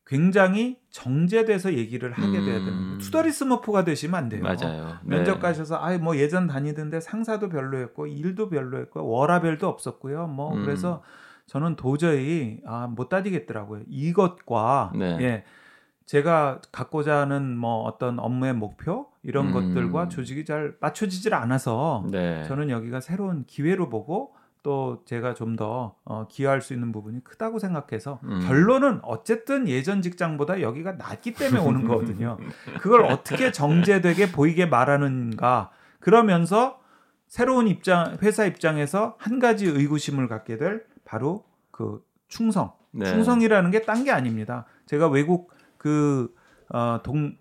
굉장히 정제돼서 얘기를 하게 돼야 되는 거예요. 음. 투덜이 스머프가 되시면 안 돼요. 맞아요. 네. 면접 가셔서 아이 뭐 예전 다니던데 상사도 별로였고 일도 별로였고 워라벨도 없었고요. 뭐 음. 그래서 저는 도저히 아못 다니겠더라고요. 이것과 네. 예. 제가 갖고자 하는 뭐 어떤 업무의 목표 이런 음. 것들과 조직이 잘 맞춰지질 않아서 네. 저는 여기가 새로운 기회로 보고 또 제가 좀더 어, 기여할 수 있는 부분이 크다고 생각해서 음. 결론은 어쨌든 예전 직장보다 여기가 낫기 때문에 오는 거거든요. 그걸 어떻게 정제되게 보이게 말하는가 그러면서 새로운 입장 회사 입장에서 한 가지 의구심을 갖게 될 바로 그 충성. 네. 충성이라는 게 딴 게 아닙니다. 제가 외국 그 어, 동,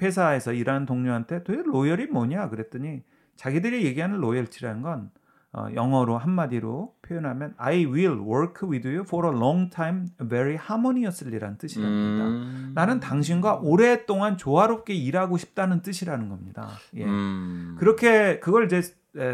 회사에서 일하는 동료한테 도대체 로열이 뭐냐 그랬더니 자기들이 얘기하는 로열티라는 건 어, 영어로 한마디로 표현하면 I will work with you for a long time very harmoniously라는 뜻이랍니다. 음. 나는 당신과 오랫동안 조화롭게 일하고 싶다는 뜻이라는 겁니다. 예. 음. 그렇게 그걸 이제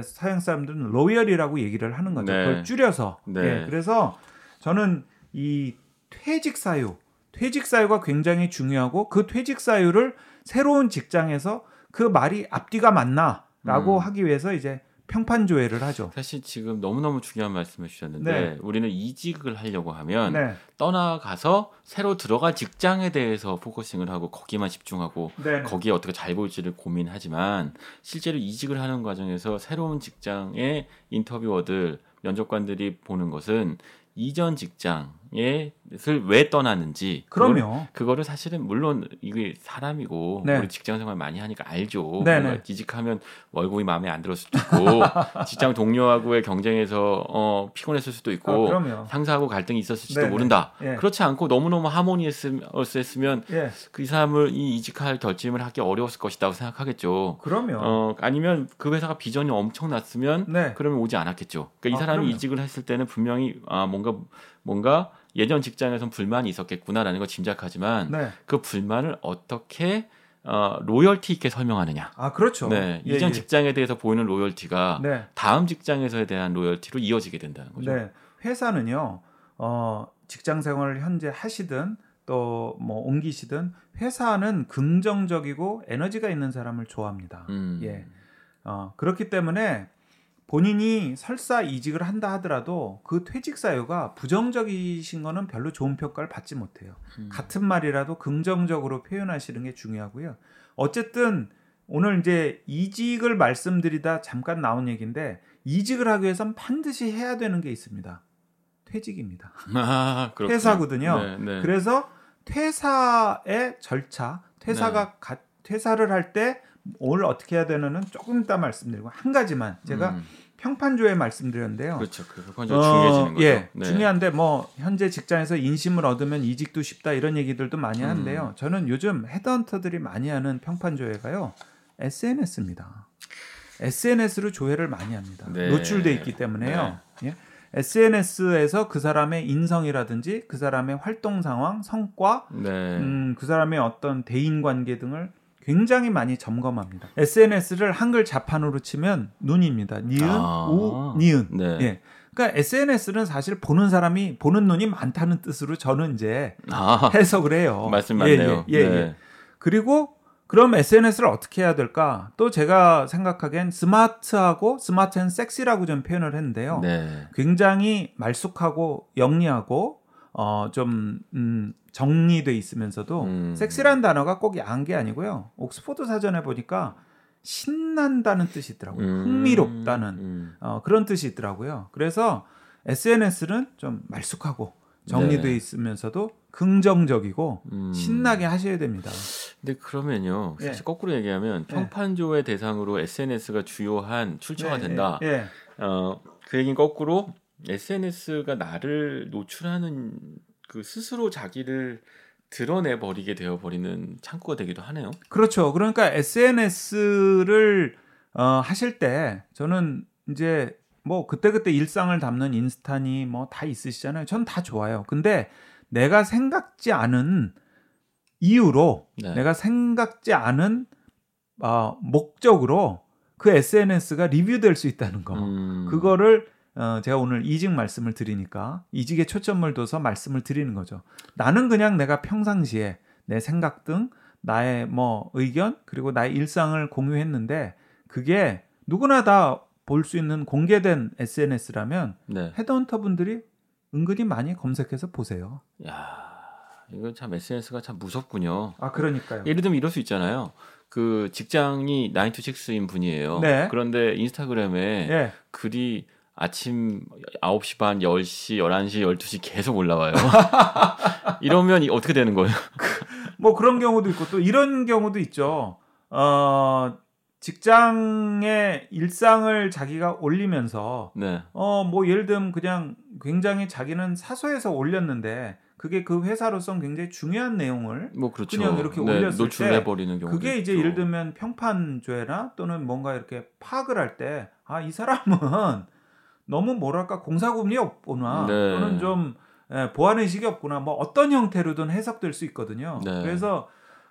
서양 사람들은 loyal이라고 얘기를 하는 거죠. 네. 그걸 줄여서. 네. 예. 그래서 저는 이 퇴직 사유 퇴직 사유가 굉장히 중요하고 그 퇴직 사유를 새로운 직장에서 그 말이 앞뒤가 맞나라고 음. 하기 위해서 이제 평판 조회를 하죠. 사실 지금 너무너무 중요한 말씀을 주셨는데 네. 우리는 이직을 하려고 하면 네. 떠나가서 새로 들어갈 직장에 대해서 focusing을 하고 거기만 집중하고 네. 거기에 어떻게 잘 보일지를 고민하지만 실제로 이직을 하는 과정에서 새로운 직장의 인터뷰어들 면접관들이 보는 것은 이전 직장 에왜 떠나는지 그럼요. 그거를, 사실은 물론 이게 사람이고 네. 우리 직장 생활 많이 하니까 알죠. 네네. 이직하면 월급이 마음에 안 들었을 수도 있고 직장 동료하고의 경쟁에서 어, 피곤했을 수도 있고 아, 상사하고 갈등이 있었을지도 네네. 모른다. 예. 그렇지 않고 너무너무 하모니했으면 예. 그이 사람을 이 이직할 결심을 하기 어려웠을 것이라고 생각하겠죠. 그럼요. 어, 아니면 그 회사가 비전이 엄청났으면 네. 그러면 오지 않았겠죠. 그러니까 이 아, 사람이 그럼요. 이직을 했을 때는 분명히 아 뭔가 뭔가 예전 직장에선 불만이 있었겠구나라는 걸 짐작하지만 네. 그 불만을 어떻게 어, 로열티 있게 설명하느냐. 아, 그렇죠. 네. 예, 이전 예. 직장에 대해서 보이는 로열티가 네. 다음 직장에서에 대한 로열티로 이어지게 된다는 거죠. 네. 회사는요, 어, 직장 생활을 현재 하시든 또 뭐 옮기시든 회사는 긍정적이고 에너지가 있는 사람을 좋아합니다. 음. 예. 어, 그렇기 때문에 본인이 설사 이직을 한다 하더라도 그 퇴직 사유가 부정적이신 거는 별로 좋은 평가를 받지 못해요. 음. 같은 말이라도 긍정적으로 표현하시는 게 중요하고요. 어쨌든 오늘 이제 이직을 말씀드리다 잠깐 나온 얘기인데 이직을 하기 위해선 반드시 해야 되는 게 있습니다. 퇴직입니다. 아, 퇴사거든요. 네, 네. 그래서 퇴사의 절차, 퇴사가 네. 가, 퇴사를 할 때 오늘 어떻게 해야 되는는 조금 이따 말씀드리고 한 가지만 제가 음. 평판조에 말씀드렸는데요. 그렇죠. 그 평판조 어, 중요해지는 거죠. 예, 네. 중요한데 뭐 현재 직장에서 인심을 얻으면 이직도 쉽다 이런 얘기들도 많이 음. 하는데요. 음. 저는 요즘 헤드헌터들이 많이 하는 평판조회가요. SNS입니다. SNS로 조회를 많이 합니다. 네. 노출돼 있기 때문에요. 네. 예? SNS에서 그 사람의 인성이라든지 그 사람의 활동 상황, 성과, 네. 음, 그 사람의 어떤 대인 관계 등을 굉장히 많이 점검합니다. SNS를 한글 자판으로 치면 눈입니다. 니은, 아~ 우, 니은. 네. 예. 그러니까 SNS는 사실 보는 사람이 보는 눈이 많다는 뜻으로 저는 이제 아~ 해석을 해요. 말씀 맞네요. 예, 예, 예, 네. 예. 그리고 그럼 SNS를 어떻게 해야 될까? 또 제가 생각하기엔 스마트하고 smart and sexy라고 좀 표현을 했는데요. 네. 굉장히 말쑥하고 영리하고 어좀 음, 정리돼 있으면서도 음. 섹시라는 단어가 꼭 야한 게 아니고요. 옥스포드 사전에 보니까 신난다는 뜻이 있더라고요. 음. 흥미롭다는 음. 어, 그런 뜻이 있더라고요. 그래서 SNS는 좀 말쑥하고 정리돼 네. 있으면서도 긍정적이고 음. 신나게 하셔야 됩니다. 근데 그러면요, 사실 예. 거꾸로 얘기하면 예. 평판조회 대상으로 SNS가 주요한 출처가 예. 된다. 예. 어, 그 얘기는 거꾸로 SNS가 나를 노출하는 그 스스로 자기를 드러내 버리게 되어 버리는 창구가 되기도 하네요. 그렇죠. 그러니까 SNS를 어, 하실 때 저는 이제 뭐 그때그때 일상을 담는 인스타니 뭐 다 있으시잖아요. 전 다 좋아요. 근데 내가 생각지 않은 이유로 네. 내가 생각지 않은 어, 목적으로 그 SNS가 리뷰될 수 있다는 거. 음. 그거를 어, 제가 오늘 이직 말씀을 드리니까 이직에 초점을 둬서 말씀을 드리는 거죠. 나는 그냥 내가 평상시에 내 생각 등 나의 뭐 의견 그리고 나의 일상을 공유했는데 그게 누구나 다 볼 수 있는 공개된 SNS라면 네. 헤드헌터 분들이 은근히 많이 검색해서 보세요. 야, 이건 참 SNS가 참 무섭군요. 아, 그러니까요. 예를 들면 이럴 수 있잖아요. 그 직장이 9 to 6인 분이에요. 네. 그런데 인스타그램에 네. 글이 아침 9시 반, 10시, 11시, 12시 계속 올라와요. 이러면 어떻게 되는 거예요? 뭐 그런 경우도 있고 또 이런 경우도 있죠. 어, 직장의 일상을 자기가 올리면서 네. 어 뭐 예를 들면 그냥 굉장히 자기는 사소해서 올렸는데 그게 그 회사로선 굉장히 중요한 내용을 뭐 그렇죠. 그냥 이렇게 네, 올렸을 노출해 버리는 경우 그게 이제 있죠. 예를 들면 평판조회나 또는 뭔가 이렇게 파악을 할 때 아 이 사람은 너무 뭐랄까 공사구분이 없구나 네. 또는 좀 예, 보안 의식이 없구나 뭐 어떤 형태로든 해석될 수 있거든요. 네. 그래서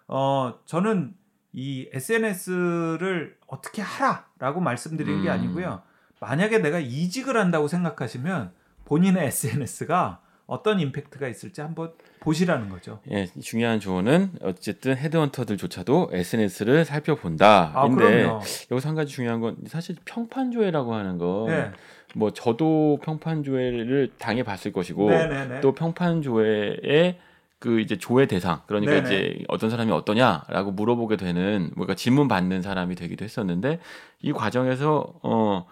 어 저는 이 SNS를 어떻게 하라라고 말씀드리는 음. 게 아니고요. 만약에 내가 이직을 한다고 생각하시면 본인의 SNS가 어떤 임팩트가 있을지 한번 보시라는 거죠. 예, 중요한 조언은 어쨌든 헤드헌터들조차도 SNS를 살펴본다. 아, 근데 여기서 한 가지 중요한 건 사실 평판 조회라고 하는 거. 네. 뭐 저도 평판 조회를 당해 봤을 것이고 네네네. 또 평판 조회에 그 이제 조회 대상 그러니까 네네. 이제 어떤 사람이 어떠냐라고 물어보게 되는 뭔가 질문 받는 사람이 되기도 했었는데 이 과정에서 어,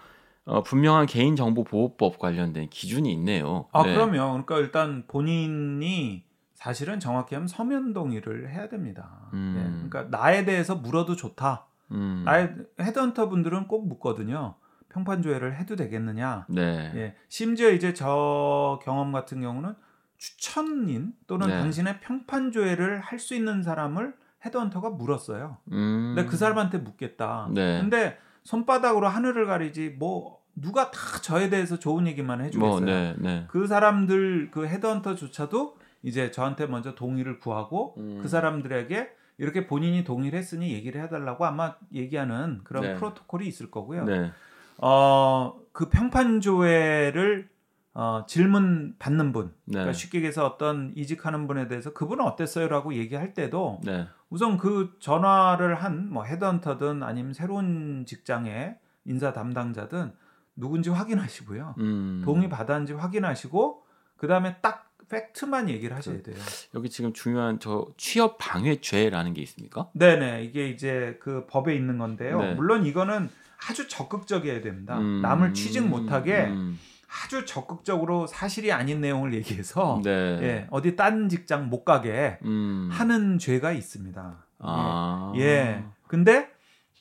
어 분명한 개인 정보 보호법 관련된 기준이 있네요. 아 네. 그럼요. 그러니까 일단 본인이 사실은 정확히 하면 서면 동의를 해야 됩니다. 음. 네. 그러니까 나에 대해서 물어도 좋다. 음. 나의 헤드헌터 분들은 꼭 묻거든요. 평판 조회를 해도 되겠느냐. 네. 예. 심지어 이제 저 경험 같은 경우는 추천인 또는 네. 당신의 평판 조회를 할 수 있는 사람을 헤드헌터가 물었어요. 음. 근데 그 사람한테 묻겠다. 네. 근데 손바닥으로 하늘을 가리지 뭐 누가 다 저에 대해서 좋은 얘기만 해주겠어요. 뭐, 네, 네. 그 사람들 그 헤드헌터조차도 이제 저한테 먼저 동의를 구하고 음. 그 사람들에게 이렇게 본인이 동의를 했으니 얘기를 해달라고 아마 얘기하는 그런 네. 프로토콜이 있을 거고요. 네. 어, 그 평판 조회를 어, 질문 받는 분, 네. 그러니까 쉽게 얘기해서 어떤 이직하는 분에 대해서 그분은 어땠어요라고 얘기할 때도 네. 우선 그 전화를 한 뭐 헤드헌터든 아니면 새로운 직장의 인사 담당자든 누군지 확인하시고요. 음. 동의 받았는지 확인하시고 그 다음에 딱 팩트만 얘기를 하셔야 돼요. 여기 지금 중요한 저 취업 방해죄라는 게 있습니까? 네네 이게 이제 그 법에 있는 건데요. 네. 물론 이거는 아주 적극적이어야 됩니다. 음, 남을 취직 못하게 음. 아주 적극적으로 사실이 아닌 내용을 얘기해서 네. 예, 어디 딴 직장 못 가게 음. 하는 죄가 있습니다. 아. 예. 예. 근데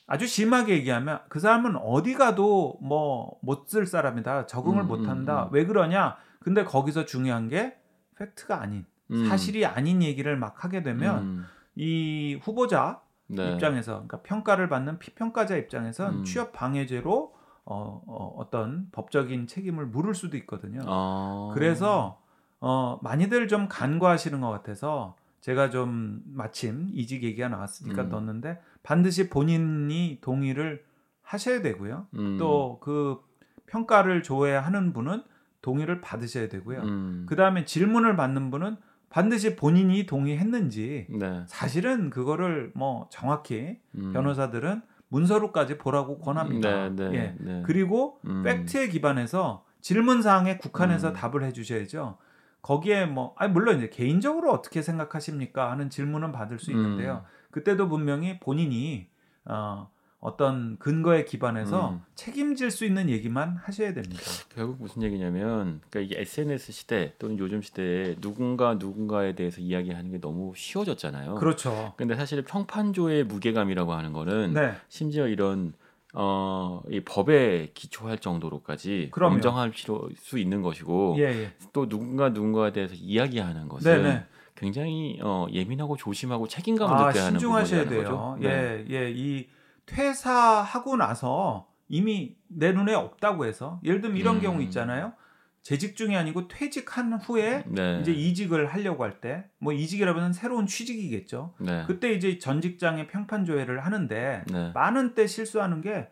아주 심하게 얘기하면 그 사람은 어디 가도 뭐 못 쓸 사람이다. 적응을 음, 못 한다. 음, 음. 왜 그러냐? 근데 거기서 중요한 게 팩트가 아닌 사실이 아닌 얘기를 막 하게 되면 이 후보자 네. 입장에서 그러니까 평가를 받는 피평가자 입장에서 음. 취업 방해죄로 어, 어, 떤 법적인 책임을 물을 수도 있거든요. 아. 그래서 어, 많이들 좀 간과하시는 것 같아서 제가 좀 마침 이직 얘기가 나왔으니까 음. 넣었는데 반드시 본인이 동의를 하셔야 되고요. 음. 또그 평가를 조회하는 분은 동의를 받으셔야 되고요. 음. 그 다음에 질문을 받는 분은 반드시 본인이 동의했는지 네. 사실은 그거를 뭐 정확히 음. 변호사들은 문서로까지 보라고 권합니다. 네, 네, 예. 네. 그리고 음. 팩트에 기반해서 질문 사항에 국한해서 음. 답을 해주셔야죠. 거기에 뭐 아니 물론 이제 개인적으로 어떻게 생각하십니까 하는 질문은 받을 수 있는데요. 음. 그때도 분명히 본인이 어, 어떤 근거에 기반해서 음. 책임질 수 있는 얘기만 하셔야 됩니다. 결국 무슨 얘기냐면, 그러니까 이게 SNS 시대 또는 요즘 시대에 누군가 누군가에 대해서 이야기하는 게 너무 쉬워졌잖아요. 그렇죠. 근데 사실 평판조의 무게감이라고 하는 거는 네. 심지어 이런 어, 이 법에 기초할 정도로까지 그럼요. 엄정할 필요 수 있는 것이고 예, 예. 또 누군가 누군가에 대해서 이야기하는 것은 네네. 네. 굉장히 어, 예민하고 조심하고 책임감을 아, 느껴야 하는 부분이라는 돼요. 거죠. 예, 네. 예, 이 퇴사하고 나서 이미 내 눈에 없다고 해서 예를 들면 이런 음. 경우 있잖아요. 재직 중이 아니고 퇴직한 후에 네. 이제 이직을 하려고 할 때 뭐 이직이라면 새로운 취직이겠죠. 네. 그때 이제 전 직장에 평판 조회를 하는데 네. 많은 때 실수하는 게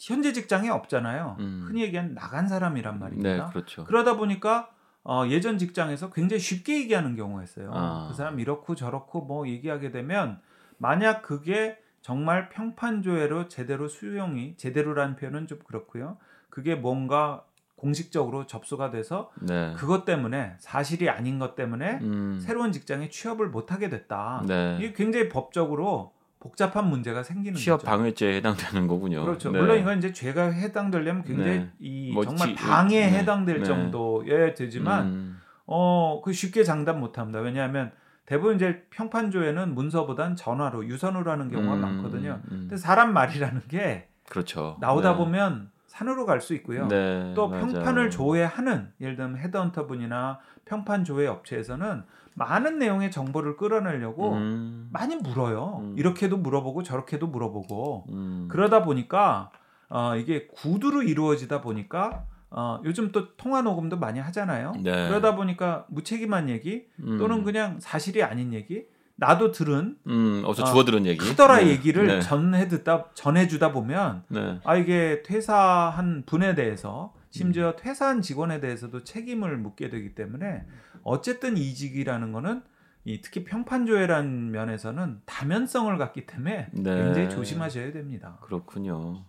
현재 직장에 없잖아요. 음. 흔히 얘기하는 나간 사람이란 말입니다. 네, 그렇죠. 그러다 보니까 어, 예전 직장에서 굉장히 쉽게 얘기하는 경우가 있어요. 아. 그 사람 이렇고 저렇고 뭐 얘기하게 되면 만약 그게 정말 평판조회로 제대로 수용이 제대로라는 표현은 좀 그렇고요. 그게 뭔가 공식적으로 접수가 돼서 네. 그것 때문에 사실이 아닌 것 때문에 음. 새로운 직장에 취업을 못 하게 됐다. 네. 이게 굉장히 법적으로 복잡한 문제가 생기는 취업 거죠. 방해죄에 해당되는 거군요. 그렇죠. 네. 물론 이건 이제 죄가 해당되려면 굉장히 네. 이 뭐, 정말 방해에 네. 해당될 네. 정도에 되지만 음. 어그 쉽게 장담 못 합니다. 왜냐하면 대부분 이제 평판조에는 문서보단 전화로 유선으로 하는 경우가 음, 많거든요. 음. 근데 사람 말이라는 게 그렇죠. 나오다 네. 보면 산으로 갈 수 있고요. 네, 또 맞아요. 평판을 조회하는 예를 들면 헤드헌터 분이나 평판 조회 업체에서는 많은 내용의 정보를 끌어내려고 음. 많이 물어요. 음. 이렇게도 물어보고 저렇게도 물어보고 음. 그러다 보니까 어, 이게 구두로 이루어지다 보니까 어, 요즘 또 통화 녹음도 많이 하잖아요. 네. 그러다 보니까 무책임한 얘기 음. 또는 그냥 사실이 아닌 얘기 나도 들은 음, 어서 주워 들은 얘기 크더라 네. 얘기를 네. 전해 듣다 전해 주다 보면 네. 아 이게 퇴사한 분에 대해서 심지어 음. 퇴사한 직원에 대해서도 책임을 묻게 되기 때문에 어쨌든 이직이라는 거는 이 특히 평판조회란 면에서는 다면성을 갖기 때문에 네. 굉장히 조심하셔야 됩니다. 그렇군요.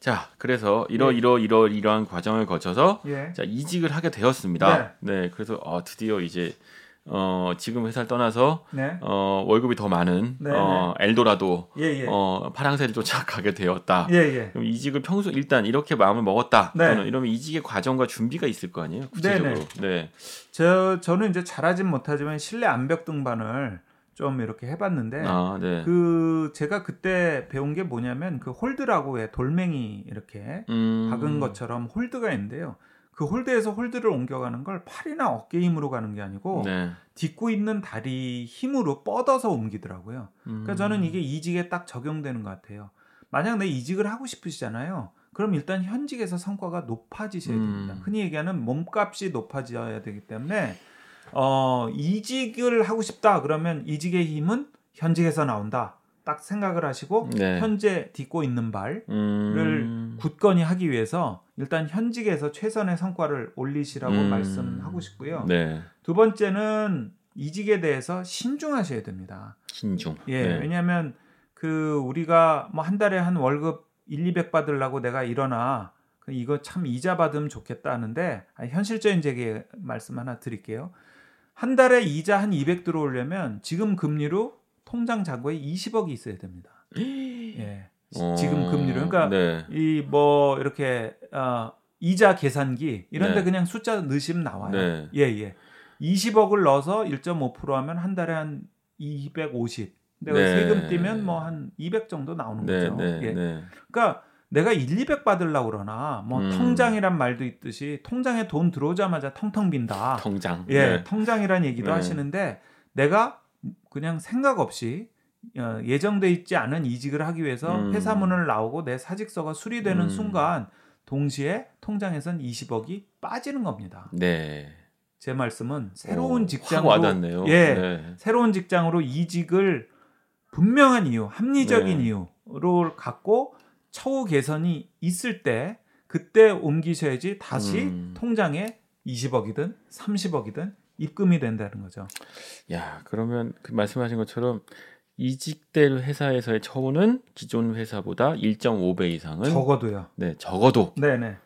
자, 그래서 이러 예. 이러 이러 이러한 과정을 거쳐서 예. 자 이직을 하게 되었습니다. 네, 네 그래서 어, 드디어 이제 어, 지금 회사를 떠나서 네. 어, 월급이 더 많은 네, 어, 네. 엘도라도 예, 예. 어, 파랑새를 쫓아가게 되었다. 예, 예. 그럼 이직을 평소 일단 이렇게 마음을 먹었다. 네. 저는 이러면 이직의 과정과 준비가 있을 거 아니에요, 구체적으로. 네, 네. 네. 저 저는 이제 잘하진 못하지만 실내 암벽 등반을 좀 이렇게 해봤는데 아, 네. 그 제가 그때 배운 게 뭐냐면 그 홀드라고 해 돌멩이 이렇게 음... 박은 것처럼 홀드가 있는데요. 그 홀드에서 홀드를 옮겨가는 걸 팔이나 어깨 힘으로 가는 게 아니고 네. 딛고 있는 다리 힘으로 뻗어서 옮기더라고요. 그러니까 음... 그러니까 저는 이게 이직에 딱 적용되는 것 같아요. 만약 내 이직을 하고 싶으시잖아요. 그럼 일단 현직에서 성과가 높아지셔야 됩니다. 음... 흔히 얘기하는 몸값이 높아져야 되기 때문에 어, 이직을 하고 싶다 그러면 이직의 힘은 현직에서 나온다. 딱 생각을 하시고 네. 현재 딛고 있는 발을 음... 굳건히 하기 위해서 일단 현직에서 최선의 성과를 올리시라고 음... 말씀하고 싶고요. 네. 두 번째는 이직에 대해서 신중하셔야 됩니다. 신중. 예, 네. 왜냐하면 그 우리가 뭐 한 달에 한 월급 1, 200 받으려고 내가 일어나 그 이거 참 이자 받으면 좋겠다 하는데 현실적인 제게 말씀 하나 드릴게요. 한 달에 이자 한 200 들어오려면 지금 금리로 통장 잔고에 20억이 있어야 됩니다. 예. 어... 지금 금리로 그러니까 네. 이뭐 이렇게 어, 이자 계산기 이런 데 네. 그냥 숫자 넣으시면 나와요. 네. 예 예. 20억을 넣어서 1.5% 하면 한 달에 한 250. 근데 네. 세금 떼면 뭐 한 200 정도 나오는 네, 거죠. 네, 예. 그러니까 내가 1, 200 받으려고 그러나 뭐 음. 통장이란 말도 있듯이 통장에 돈 들어오자마자 텅텅 빈다. 통장. 예, 네. 통장이란 얘기도 네. 하시는데 내가 그냥 생각 없이 어, 예정돼 있지 않은 이직을 하기 위해서 음. 회사 문을 나오고 내 사직서가 수리되는 음. 순간 동시에 통장에선 20억이 빠지는 겁니다. 네. 제 말씀은 새로운 오, 직장으로 예, 네. 새로운 직장으로 이직을 분명한 이유, 합리적인 네. 이유로 갖고 처우 개선이 있을 때 그때 옮기셔야지 다시 음. 통장에 20억이든 30억이든 입금이 된다는 거죠. 야, 그러면 그 말씀하신 것처럼 이직될 회사에서의 처우는 기존 회사보다 1.5배 이상은 적어도요. 네, 적어도. 네, 네.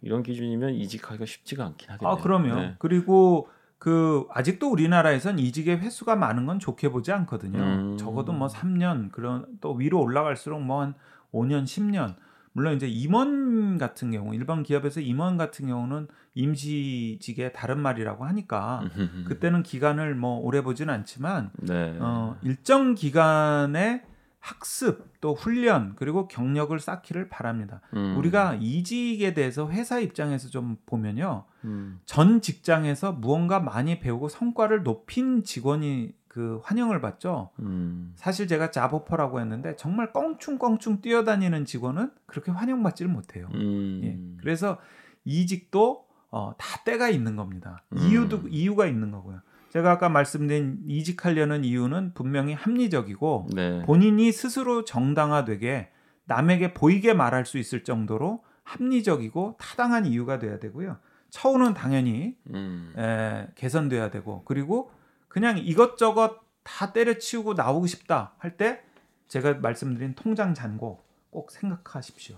이런 기준이면 이직하기가 쉽지가 않긴 하겠네요. 아, 그럼요. 네. 그리고 그 아직도 우리나라에선 이직의 횟수가 많은 건 좋게 보지 않거든요. 음. 적어도 뭐 3년 그런 또 위로 올라갈수록 뭐한 5년, 10년 물론 이제 임원 같은 경우 일반 기업에서 임원 같은 경우는 임시직의 다른 말이라고 하니까 그때는 기간을 뭐 오래 보지는 않지만 네. 어, 일정 기간의 학습 또 훈련 그리고 경력을 쌓기를 바랍니다. 음. 우리가 이직에 대해서 회사 입장에서 좀 보면요. 음. 전 직장에서 무언가 많이 배우고 성과를 높인 직원이 그 환영을 받죠. 음. 사실 제가 자보퍼라고 했는데 정말 껑충껑충 뛰어다니는 직원은 그렇게 환영받지를 못해요. 음. 예. 그래서 이직도 어, 다 때가 있는 겁니다. 음. 이유도 이유가 있는 거고요. 제가 아까 말씀드린 이직하려는 이유는 분명히 합리적이고 네. 본인이 스스로 정당화되게 남에게 보이게 말할 수 있을 정도로 합리적이고 타당한 이유가 돼야 되고요. 처우는 당연히 음. 에, 개선돼야 되고 그리고 그냥 이것저것 다 때려치우고 나오고 싶다 할 때 제가 말씀드린 통장 잔고 꼭 생각하십시오.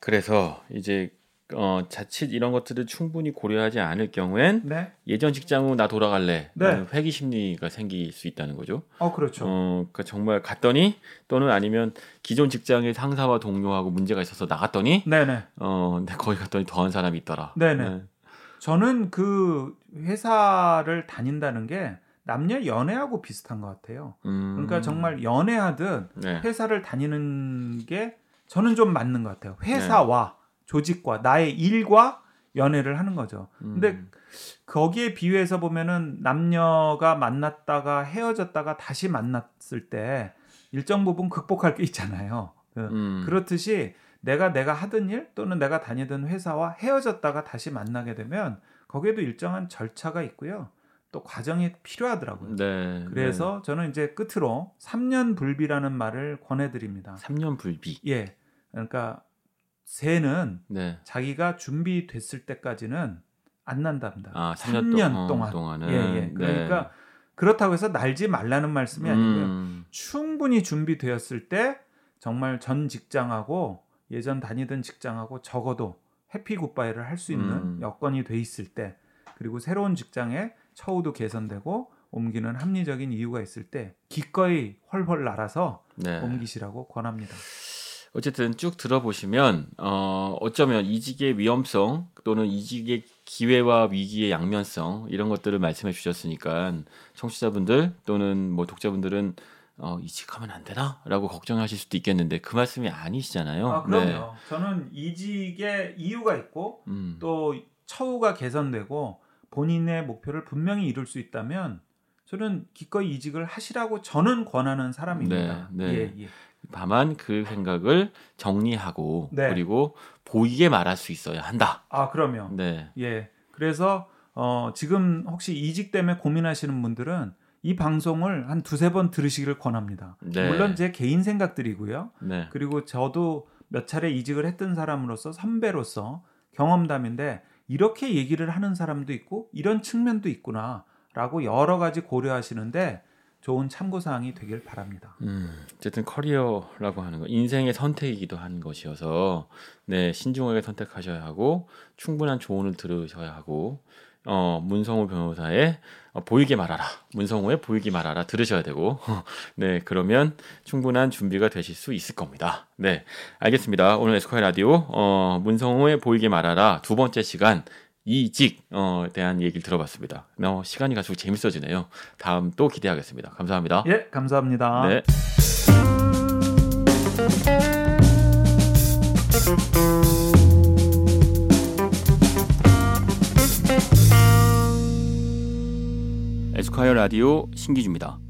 그래서 이제 어, 자칫 이런 것들을 충분히 고려하지 않을 경우엔 네. 예전 직장으로 나 돌아갈래 네. 회기 심리가 생길 수 있다는 거죠. 어 그렇죠. 어, 그러니까 정말 갔더니 또는 아니면 기존 직장의 상사와 동료하고 문제가 있어서 나갔더니 네네. 어, 근데 거기 갔더니 더한 사람이 있더라. 네네. 네. 저는 그 회사를 다닌다는 게 남녀 연애하고 비슷한 것 같아요. 음. 그러니까 정말 연애하듯 네. 회사를 다니는 게 저는 좀 맞는 것 같아요. 회사와 네. 조직과 나의 일과 연애를 하는 거죠. 근데 음. 거기에 비유해서 보면은 남녀가 만났다가 헤어졌다가 다시 만났을 때 일정 부분 극복할 게 있잖아요. 그, 음. 그렇듯이 내가 내가 하던 일 또는 내가 다니던 회사와 헤어졌다가 다시 만나게 되면 거기에도 일정한 절차가 있고요. 또 과정이 필요하더라고요. 네, 그래서 네. 저는 이제 끝으로 3년 불비라는 말을 권해드립니다. 3년 불비. 예. 그러니까 새는 네. 자기가 준비됐을 때까지는 안 난답니다. 아, 3년, 3년 동안. 동안 은. 예, 예. 네. 그러니까 네. 그렇다고 해서 날지 말라는 말씀이 아니고요. 음. 충분히 준비되었을 때 정말 전 직장하고 예전 다니던 직장하고 적어도 해피 굿바이를 할 수 있는 음. 여건이 돼 있을 때 그리고 새로운 직장에 처우도 개선되고 옮기는 합리적인 이유가 있을 때 기꺼이 헐헐 날아서 네. 옮기시라고 권합니다. 어쨌든 쭉 들어보시면 어, 어쩌면 이직의 위험성 또는 이직의 기회와 위기의 양면성 이런 것들을 말씀해 주셨으니까 청취자분들 또는 뭐 독자분들은 어, 이직하면 안 되나?라고 걱정하실 수도 있겠는데 그 말씀이 아니시잖아요. 아, 그럼요. 네. 저는 이직의 이유가 있고 음. 또 처우가 개선되고 본인의 목표를 분명히 이룰 수 있다면 저는 기꺼이 이직을 하시라고 저는 권하는 사람입니다. 네, 네. 예, 예. 다만 그 생각을 정리하고 네. 그리고 보이게 말할 수 있어야 한다. 아, 그럼요. 네. 예. 그래서 어, 지금 혹시 이직 때문에 고민하시는 분들은 이 방송을 한 두세 번 들으시기를 권합니다. 네. 물론 제 개인 생각들이고요. 네. 그리고 저도 몇 차례 이직을 했던 사람으로서 선배로서 경험담인데 이렇게 얘기를 하는 사람도 있고 이런 측면도 있구나라고 여러 가지 고려하시는데 좋은 참고 사항이 되길 바랍니다. 음, 어쨌든 커리어라고 하는 거 인생의 선택이기도 한 것이어서 네 신중하게 선택하셔야 하고 충분한 조언을 들으셔야 하고 어, 문성호 변호사의 어, 보이게 말하라. 문성호의 보이게 말하라 들으셔야 되고, 네, 그러면 충분한 준비가 되실 수 있을 겁니다. 네, 알겠습니다. 오늘 에스콰이 라디오, 어, 문성호의 보이게 말하라 두 번째 시간, 이직, 어, 대한 얘기를 들어봤습니다. 어, 시간이 갈수록 재밌어지네요. 다음 또 기대하겠습니다. 감사합니다. 예, 감사합니다. 네. 에스콰이어 라디오 신기주입니다.